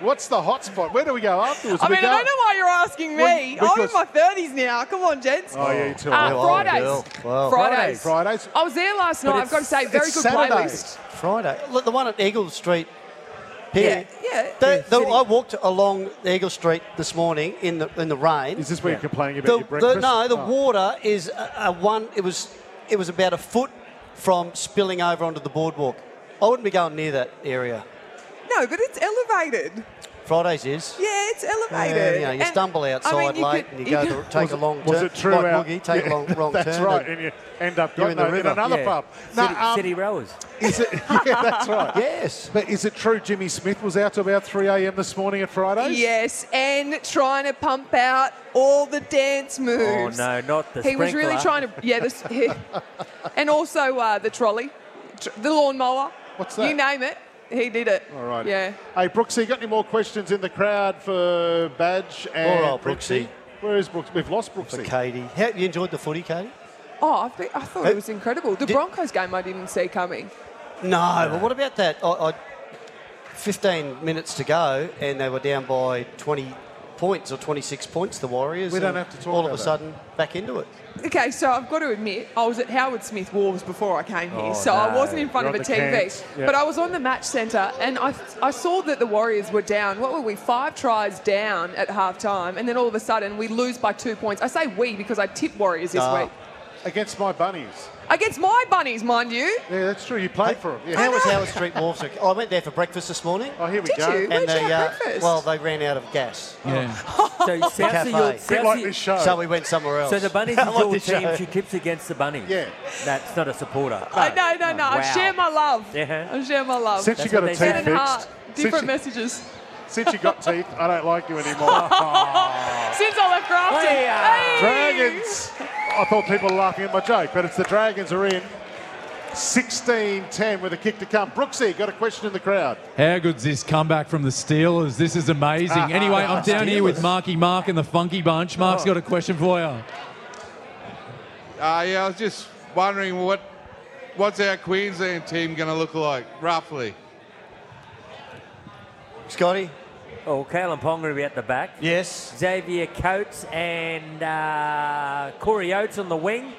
Speaker 2: what's the hot spot? Where do we go afterwards?
Speaker 14: I mean,
Speaker 2: go-
Speaker 14: I don't know why you're asking me.
Speaker 2: Well,
Speaker 14: I'm in my 30s now. Come on, gents.
Speaker 2: Oh yeah, you too.
Speaker 14: Uh,
Speaker 5: Oh,
Speaker 14: Fridays.
Speaker 5: girl. Wow.
Speaker 14: Fridays.
Speaker 2: Fridays.
Speaker 14: I was there last night. I've got to say, very good
Speaker 2: Saturday.
Speaker 14: playlist.
Speaker 5: Friday. Look, the one at Eagle Street here.
Speaker 14: Yeah, yeah.
Speaker 5: The, the, I walked along Eagle Street this morning in the in the rain.
Speaker 2: Is this where
Speaker 6: Yeah.
Speaker 2: you're complaining about
Speaker 5: The,
Speaker 2: your breakfast?
Speaker 5: the, no, the
Speaker 2: Oh.
Speaker 5: water is a, a one. It was it was about a foot from spilling over onto the boardwalk. I wouldn't be going near that area.
Speaker 14: No, but it's elevated.
Speaker 5: Fridays is.
Speaker 14: Yeah, it's elevated.
Speaker 5: you know, you stumble outside
Speaker 14: I mean, you
Speaker 5: late
Speaker 14: could-
Speaker 5: and you go
Speaker 14: you
Speaker 5: to take a
Speaker 2: it-
Speaker 5: long
Speaker 2: Was
Speaker 5: turn.
Speaker 2: it true?
Speaker 5: Like
Speaker 2: our-
Speaker 5: Boogie, take
Speaker 2: yeah,
Speaker 5: a long, wrong <laughs>
Speaker 2: That's
Speaker 5: turn.
Speaker 2: right,
Speaker 5: and-
Speaker 2: and you end up
Speaker 5: You're in the
Speaker 2: no, in
Speaker 5: river.
Speaker 2: another
Speaker 6: Yeah.
Speaker 2: pub.
Speaker 6: City,
Speaker 2: No, um,
Speaker 6: City rowers.
Speaker 2: Is it? <laughs> Yeah, that's right.
Speaker 5: Yes.
Speaker 2: But is it true Jimmy Smith was out to about 3 a.m. this morning at Fridays?
Speaker 14: Yes, and trying to pump out all the dance moves.
Speaker 6: Oh no, not the
Speaker 14: He was really trying to, yeah, this, <laughs> he- and also uh, the trolley, tr- the lawnmower.
Speaker 2: What's that?
Speaker 14: You name it, he did it.
Speaker 2: All right.
Speaker 14: Yeah.
Speaker 2: Hey, Brooksy, got any more questions in the crowd for Badge and
Speaker 5: Poor old
Speaker 2: Brooksy?
Speaker 5: Brooksy.
Speaker 2: Where is Brooksy? We've lost
Speaker 5: For
Speaker 2: Brooksy.
Speaker 5: Katie. How, you enjoyed the footy, Katie?
Speaker 14: Oh, I, think, I thought
Speaker 5: Hey,
Speaker 14: it was incredible. The
Speaker 5: did-
Speaker 14: Broncos game I didn't see coming.
Speaker 5: No, but what about that? I, I, 15 minutes to go, and they were down by 20 points or 26 points, the Warriors.
Speaker 2: We don't have to talk
Speaker 5: All of
Speaker 2: about
Speaker 5: a
Speaker 2: that.
Speaker 5: sudden, back into it.
Speaker 14: Okay, so I've got to admit, I was at Howard Smith Wharves before I came here,
Speaker 6: Oh,
Speaker 14: so I wasn't in front
Speaker 2: You're
Speaker 14: of a TV.
Speaker 2: cans, yeah.
Speaker 14: But I was on the match centre, and I, I saw that the Warriors were down. What were we? Five tries down at half time, and then all of a sudden we lose by two points. I say we because I tipped Warriors this
Speaker 5: Ah.
Speaker 14: week.
Speaker 2: Against my bunnies.
Speaker 14: Against my bunnies, mind you.
Speaker 2: Yeah, that's true. You played for them. Yeah.
Speaker 5: How was Howard Street Wharves? I went there for breakfast this morning.
Speaker 2: Oh, here we
Speaker 14: Did
Speaker 2: go.
Speaker 14: you?
Speaker 5: And they,
Speaker 14: you have
Speaker 5: uh,
Speaker 14: breakfast?
Speaker 5: well, they ran out of gas.
Speaker 9: Yeah.
Speaker 6: So <laughs> South
Speaker 5: Cafe.
Speaker 6: your,
Speaker 5: Bit
Speaker 2: Bit like this show.
Speaker 5: So we went somewhere else.
Speaker 6: So the bunnies <laughs>
Speaker 5: Like
Speaker 6: is your
Speaker 5: this
Speaker 6: team.
Speaker 5: show.
Speaker 6: She tips against the bunnies.
Speaker 2: Yeah.
Speaker 6: That's not a supporter.
Speaker 14: I, no, no, no. I
Speaker 6: Wow.
Speaker 14: share my love.
Speaker 6: Yeah.
Speaker 14: I share my love.
Speaker 2: Since you got a
Speaker 6: they
Speaker 2: teeth
Speaker 6: say.
Speaker 14: Head and heart.
Speaker 2: fixed,
Speaker 14: Different messages.
Speaker 2: Since you got teeth, I don't like you anymore. <laughs>
Speaker 14: Since I left Grafton.
Speaker 6: Hey, uh,
Speaker 14: Hey!
Speaker 2: Dragons. I thought people were laughing at my joke, but it's the Dragons are in. 16-10 with a kick to come. Brooksy, got a question in the crowd.
Speaker 9: How good's this comeback from the Steelers? This is amazing. <laughs> Anyway, I'm down here with Marky Mark and the Funky Bunch. Mark's got a question for you.
Speaker 11: Uh, yeah, I was just wondering what what's our Queensland team going to look like, roughly?
Speaker 5: Scotty?
Speaker 6: Oh, Kalyn Ponga going to be at the back.
Speaker 5: Yes.
Speaker 6: Xavier Coates and uh, Corey Oates on the wing.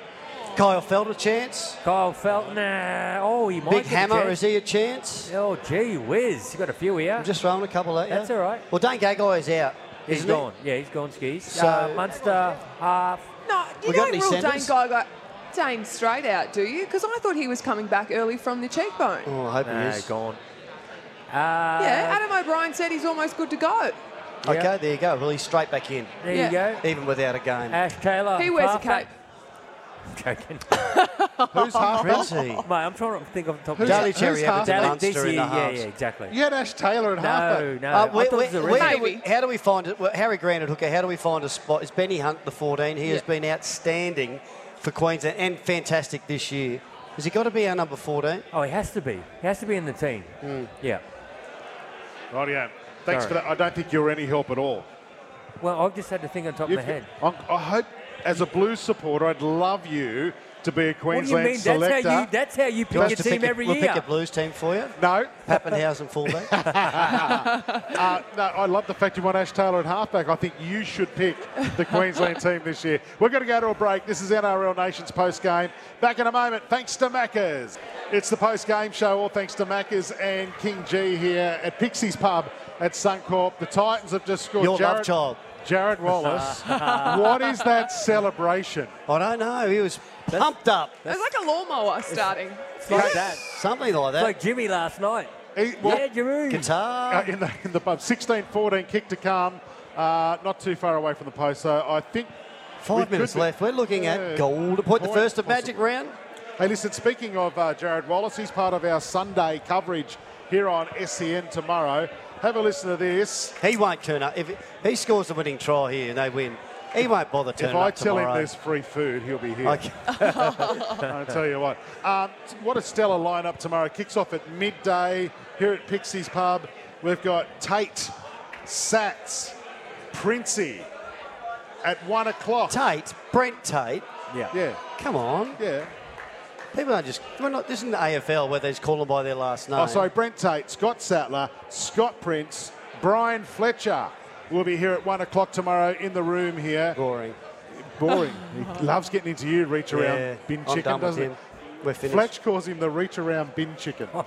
Speaker 5: Kyle Feldt a chance.
Speaker 6: Kyle Feldt, nah. Oh, he might
Speaker 5: Big
Speaker 6: get a
Speaker 5: Hammer,
Speaker 6: chance.
Speaker 5: is he a chance?
Speaker 6: Oh, gee whiz. You got a few here.
Speaker 5: I'm just throwing a couple at you.
Speaker 6: That's all right.
Speaker 5: Well, Dane Gagai is out.
Speaker 6: He's
Speaker 5: isn't he?
Speaker 6: gone. Yeah, he's gone skis.
Speaker 5: So-
Speaker 6: uh, Munster, half.
Speaker 14: No, you
Speaker 5: We
Speaker 14: don't
Speaker 5: any
Speaker 14: rule Dane
Speaker 5: centres?
Speaker 14: Gagai Dane straight out, do you? Because I thought he was coming back early from the cheekbone.
Speaker 5: Oh, I hope
Speaker 6: Nah,
Speaker 5: he is.
Speaker 6: gone. Uh,
Speaker 14: yeah, Adam O'Brien said he's almost good to go.
Speaker 5: Okay, there you go. Well, he's straight back in.
Speaker 6: There
Speaker 14: Yeah.
Speaker 6: you go.
Speaker 5: Even without a game.
Speaker 6: Ash Taylor.
Speaker 14: He wears a
Speaker 6: halfback.
Speaker 14: cape.
Speaker 6: Joking. <laughs>
Speaker 2: Who's half
Speaker 5: Princey?
Speaker 6: Mate, I'm trying to think off the top
Speaker 2: Who's-
Speaker 6: of
Speaker 5: Daly
Speaker 2: who's
Speaker 5: Cherry
Speaker 2: half-
Speaker 5: Evans and
Speaker 6: Daly
Speaker 5: Munster
Speaker 6: this
Speaker 5: in
Speaker 6: year,
Speaker 5: the
Speaker 6: yeah,
Speaker 5: halves.
Speaker 6: yeah, exactly.
Speaker 2: You had Ash Taylor at
Speaker 6: No,
Speaker 2: halfback.
Speaker 6: no.
Speaker 5: Uh, where-
Speaker 6: thought it was
Speaker 5: where- where do we- how do we find it? Well, Harry Grant at hooker. How do we find a spot? Is Benny Hunt the 14? He has been outstanding for Queensland and fantastic this year. Has he got to be our number 14?
Speaker 6: Oh, he has to be. He has to be in the team. Yeah.
Speaker 2: Rightio. Thanks
Speaker 6: Sorry.
Speaker 2: for that. I don't think you're any help at all.
Speaker 6: Well, I've just had to think on top of my
Speaker 2: You've-
Speaker 6: head.
Speaker 2: I hope, as a Blues supporter, I'd love you to be a
Speaker 6: What do you
Speaker 2: Queensland
Speaker 6: mean? That's
Speaker 2: selector.
Speaker 6: how you. That's how you pick
Speaker 5: want
Speaker 6: your team
Speaker 5: pick a-
Speaker 6: every
Speaker 5: we'll
Speaker 6: year.
Speaker 5: pick a Blues team for you.
Speaker 2: no, <laughs>
Speaker 5: Papenhuyzen fullback. <laughs>
Speaker 2: uh, no, I love the fact you want Ash Taylor at halfback. I think you should pick the Queensland team this year. We're going to go to a break. This is NRL Nations post game. Back in a moment. Thanks to Maccas. It's the post game show. All thanks to Maccas and King Gee here at Pixie's Pub at Suncorp. The Titans have just scored.
Speaker 5: Your love child.
Speaker 2: Jarrod Wallace. <laughs> what is that celebration?
Speaker 5: I don't know. He was pumped up.
Speaker 14: It was like a lawnmower starting.
Speaker 6: It's like that.
Speaker 5: Something like that.
Speaker 6: like Jimmy last night.
Speaker 2: He- well,
Speaker 6: yeah, Jimmy.
Speaker 5: Guitar.
Speaker 2: uh, in the in the pub. 16-14 kick to come. Uh, not too far away from the post. So I think
Speaker 5: Five minutes
Speaker 2: be-
Speaker 5: left. We're looking
Speaker 2: Yeah.
Speaker 5: at goal to point the
Speaker 2: Point
Speaker 5: first of Magic round.
Speaker 2: Hey, listen, speaking of uh, Jarrod Wallace, he's part of our Sunday coverage here on SEN tomorrow. Have a listen to this.
Speaker 5: He won't turn up. If he scores the winning try here and they win, he won't bother turning up If
Speaker 2: I
Speaker 5: up
Speaker 2: tell
Speaker 5: tomorrow.
Speaker 2: him there's free food, he'll be here.
Speaker 5: Okay. <laughs>
Speaker 2: I'll tell you what. Um, what a stellar lineup tomorrow. Kicks off at midday here at Pixie's Pub. We've got Tate, Sats, Princey at one o'clock.
Speaker 5: Tate, Brent Tate.
Speaker 6: Yeah.
Speaker 2: Yeah,
Speaker 5: Come on.
Speaker 2: yeah.
Speaker 5: People aren't just. We're not, this isn't the AFL where they just call them by their last oh, name.
Speaker 2: Oh, sorry, Brent Tate, Scott Sattler, Scott Prince, Brian Fletcher will be here at one o'clock tomorrow in the room here.
Speaker 5: Boring.
Speaker 2: Boring. He loves getting into you, reach around
Speaker 5: Yeah,
Speaker 2: bin chicken, doesn't he?
Speaker 5: We're finished.
Speaker 2: Fletch calls him the reach around bin chicken. <laughs> <laughs>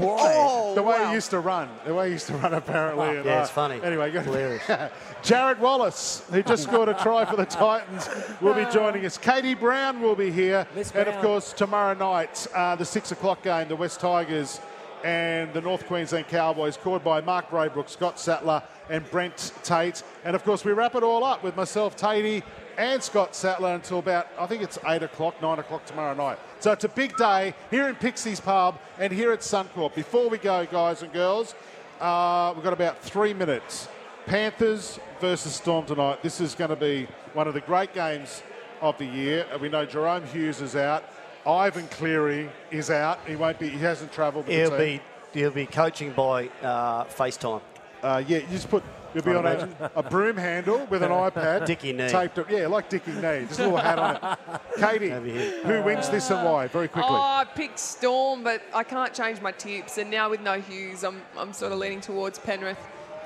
Speaker 14: Oh,
Speaker 2: the way
Speaker 14: wow.
Speaker 2: he used to run. The way he used to run, apparently. and,
Speaker 5: Yeah,
Speaker 2: uh,
Speaker 5: it's funny.
Speaker 2: Anyway,
Speaker 5: Hilarious. <laughs>
Speaker 2: Jarrod Wallace, who just scored a try for the Titans, will be joining us. Katie Brown will be here. And of course, tomorrow night, uh, the six o'clock game, the West Tigers and the North Queensland Cowboys, called by Mark Braybrook, Scott Sattler, and Brent Tate. And of course, we wrap it all up with myself, Tatey, and Scott Sattler until about, I think it's 8 o'clock, 9 o'clock tomorrow night. So it's a big day here in Pixie's Pub and here at Suncorp. Before we go, guys and girls, uh, we've got about three minutes. Panthers versus Storm tonight. This is going to be one of the great games of the year. We know Jahrome Hughes is out. Ivan Cleary is out. He won't be. He hasn't travelled.
Speaker 5: He'll be, he'll be coaching by uh, FaceTime.
Speaker 2: Uh, yeah, you just put. You'll be
Speaker 5: I'd
Speaker 2: on a, a broom handle with an <laughs> iPad.
Speaker 5: Dickie knee.
Speaker 2: Taped up. Yeah, like Dickie knee. Just a little hat on it. <laughs> Katie,
Speaker 5: Over here.
Speaker 2: who wins this and why? Very quickly.
Speaker 14: Oh, I picked Storm, but I can't change my tips. And now with no Hughes, I'm, I'm sort of leaning towards Penrith.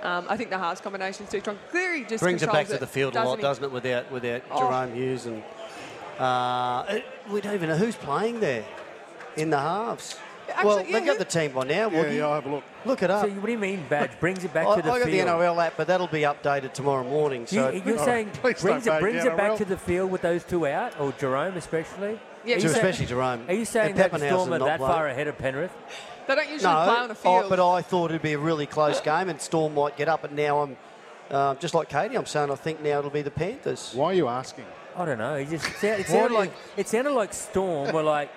Speaker 14: Um, I think the halves combination is too strong. Cleary just
Speaker 5: Brings it
Speaker 14: controls
Speaker 5: back to the field a lot,
Speaker 14: doesn't he?
Speaker 5: doesn't it? Without without
Speaker 14: Oh.
Speaker 5: Jahrome Hughes and uh, it- we don't even know who's playing there in the halves.
Speaker 14: Actually,
Speaker 5: well,
Speaker 14: yeah,
Speaker 5: they've got the team by now.
Speaker 2: yeah, yeah, I'll have a look.
Speaker 5: Look it up.
Speaker 6: So what do you mean, badge brings it back
Speaker 5: I,
Speaker 6: to the
Speaker 5: I got
Speaker 6: field?
Speaker 5: the NRL app, but that'll be updated tomorrow morning. So
Speaker 6: You, you're
Speaker 2: Oh,
Speaker 6: saying
Speaker 2: please
Speaker 6: brings it brings it back to the field with those two out, or Jahrome especially?
Speaker 14: Yeah,
Speaker 5: to
Speaker 14: so-
Speaker 6: saying-
Speaker 5: especially Jahrome.
Speaker 6: Are you saying that Storm are that
Speaker 5: playing.
Speaker 6: far ahead of Penrith?
Speaker 14: They don't usually
Speaker 5: no,
Speaker 14: play on a
Speaker 5: oh,
Speaker 14: field.
Speaker 5: but I thought it'd be a really close game, and Storm might get up. And now I'm uh, just like Katie. I'm saying I think now it'll be the Panthers.
Speaker 2: Why are you asking?
Speaker 6: I don't know. It just it sounded
Speaker 5: do you-
Speaker 6: like it sounded like Storm were like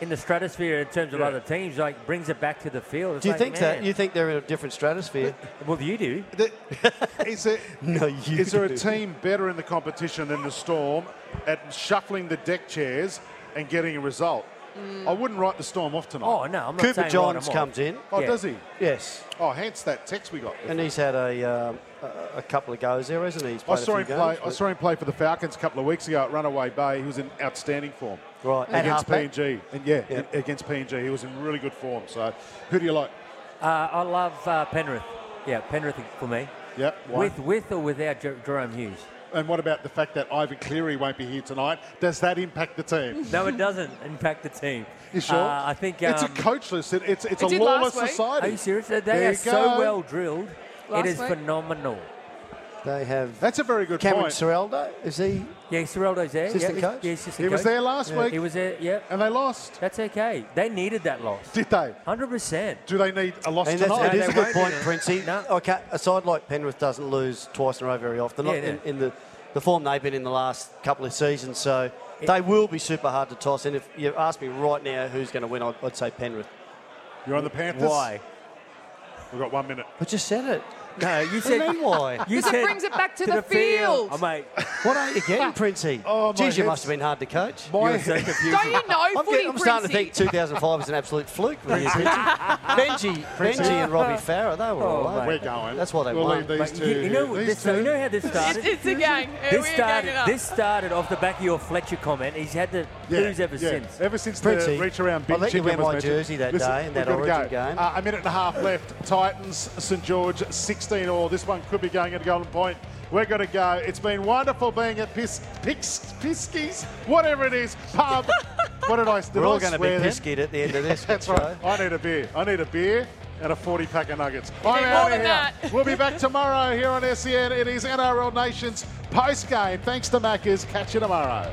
Speaker 6: in the stratosphere in terms of
Speaker 2: Yeah.
Speaker 6: other teams. Like brings it back to the field. It's
Speaker 5: Do you
Speaker 6: like,
Speaker 5: think that? You think they're in a different stratosphere? <laughs>
Speaker 6: Well, you do.
Speaker 2: The- <laughs> is there, <laughs>
Speaker 5: no, you.
Speaker 2: is there a team better in the competition than the Storm at shuffling the deck chairs and getting a result? I wouldn't write the Storm off tonight.
Speaker 6: Oh no, I'm not
Speaker 5: Cooper
Speaker 6: saying
Speaker 5: Johns
Speaker 6: write 'em
Speaker 5: comes in.
Speaker 2: Oh,
Speaker 6: yeah.
Speaker 2: does he?
Speaker 5: Yes,
Speaker 2: Oh, hence that text we got.
Speaker 5: and he's had a um, a, a couple of goes there, hasn't he? He's
Speaker 2: I saw him
Speaker 5: few
Speaker 2: play. I saw him play for the Falcons a couple of weeks ago at Runaway Bay. He was in outstanding form
Speaker 5: but- right at
Speaker 2: against. PNG, and yeah,
Speaker 5: Yeah.
Speaker 2: against PNG, he was in really good form. So, who do you like?
Speaker 6: Uh, I love uh, Penrith. Yeah, Penrith for me.
Speaker 2: Yep. why?
Speaker 6: With with or without Jer- Jahrome Hughes?
Speaker 2: And what about the fact that Ivan Cleary won't be here tonight? Does that impact the team? <laughs>
Speaker 6: No, it doesn't impact the team.
Speaker 2: You sure?
Speaker 6: Uh, I think
Speaker 2: it's a
Speaker 6: um,
Speaker 2: coachless. It, it's it's
Speaker 6: It
Speaker 2: a lawless society.
Speaker 6: Are you serious? They
Speaker 2: There
Speaker 6: are
Speaker 2: you
Speaker 6: so
Speaker 2: go.
Speaker 6: well drilled.
Speaker 12: Last
Speaker 6: it is
Speaker 12: week?
Speaker 6: phenomenal.
Speaker 5: They have.
Speaker 2: That's a very good
Speaker 5: Cameron
Speaker 2: point.
Speaker 5: Ciraldo, is he?
Speaker 6: Yeah, Ciraldo's there.
Speaker 5: Assistant
Speaker 6: yeah,
Speaker 5: coach?
Speaker 6: Yeah, assistant
Speaker 2: He was
Speaker 6: coach.
Speaker 2: there last
Speaker 6: Yeah.
Speaker 2: week.
Speaker 6: He was there. Yeah,
Speaker 2: and they lost.
Speaker 6: That's okay. They needed that loss.
Speaker 2: Did they?
Speaker 6: Hundred percent.
Speaker 2: Do they need a loss
Speaker 5: And that's,
Speaker 2: tonight?
Speaker 5: it is
Speaker 6: they
Speaker 5: a good point,
Speaker 6: do it.
Speaker 5: Princey. Okay, a side like Penrith doesn't lose twice in a row very often. Not
Speaker 6: Yeah,
Speaker 5: in,
Speaker 6: no.
Speaker 5: in the, the form they've been in the last couple of seasons. So they will be super hard to toss. And if you ask me right now who's going to win, I'd, I'd say Penrith.
Speaker 2: You're on the Panthers.
Speaker 6: Why?
Speaker 2: We've got one minute.
Speaker 5: I just said it.
Speaker 6: No, you
Speaker 5: What do
Speaker 6: said
Speaker 5: you mean why? <laughs>
Speaker 6: You
Speaker 12: Because it
Speaker 6: said
Speaker 12: brings it back to,
Speaker 6: to
Speaker 12: the,
Speaker 6: the
Speaker 12: field.
Speaker 6: Oh, mate. <laughs>
Speaker 5: What are you getting, Princey?
Speaker 2: Oh, my
Speaker 5: Geez, you
Speaker 2: head's-
Speaker 5: must have been hard to coach.
Speaker 2: My
Speaker 6: You're so
Speaker 2: head-
Speaker 6: confusing.
Speaker 12: Don't you know
Speaker 5: I'm,
Speaker 12: footy,
Speaker 5: getting- I'm starting to
Speaker 12: Princey?
Speaker 5: think 2005 was an absolute fluke with you, Princey. <laughs> Benji, Benji and Robbie Farah, they were
Speaker 6: Oh,
Speaker 5: all over.
Speaker 2: We're going.
Speaker 5: That's why they
Speaker 2: we'll
Speaker 5: won.
Speaker 2: leave these two.
Speaker 6: you, you know
Speaker 2: here.
Speaker 6: this,
Speaker 2: These
Speaker 6: you
Speaker 2: two.
Speaker 6: know how this started.
Speaker 12: It's, it's a gang.
Speaker 6: this
Speaker 12: We're
Speaker 6: started.
Speaker 12: ganging up.
Speaker 6: This started off the back of your Fletcher comment. He's had the
Speaker 2: Yeah,
Speaker 6: blues ever
Speaker 2: yeah.
Speaker 6: since.
Speaker 2: Ever since
Speaker 5: Princey,
Speaker 2: the reach around
Speaker 5: I'll let you
Speaker 2: chicken
Speaker 5: wear
Speaker 2: was
Speaker 5: my
Speaker 2: mentioned.
Speaker 5: jersey that day in that
Speaker 2: we've gotta
Speaker 5: Origin game.
Speaker 2: Uh, a minute and a half left. Titans, St George, 16 all. This one could be going at a Golden Point. We're going to go. It's been wonderful being at Pis, Pix, Piskies, whatever it is, pub. <laughs> what did I did
Speaker 5: We're all going to be
Speaker 2: swear then?
Speaker 5: pisky at the end of this. <laughs>
Speaker 2: That's
Speaker 5: show.
Speaker 2: right. I need a beer. I need a beer and a 40 pack of nuggets. I'm out of here.
Speaker 12: that.
Speaker 2: We'll be back tomorrow here on SEN. It is NRL Nations post game. Thanks to Maccas. Catch you tomorrow.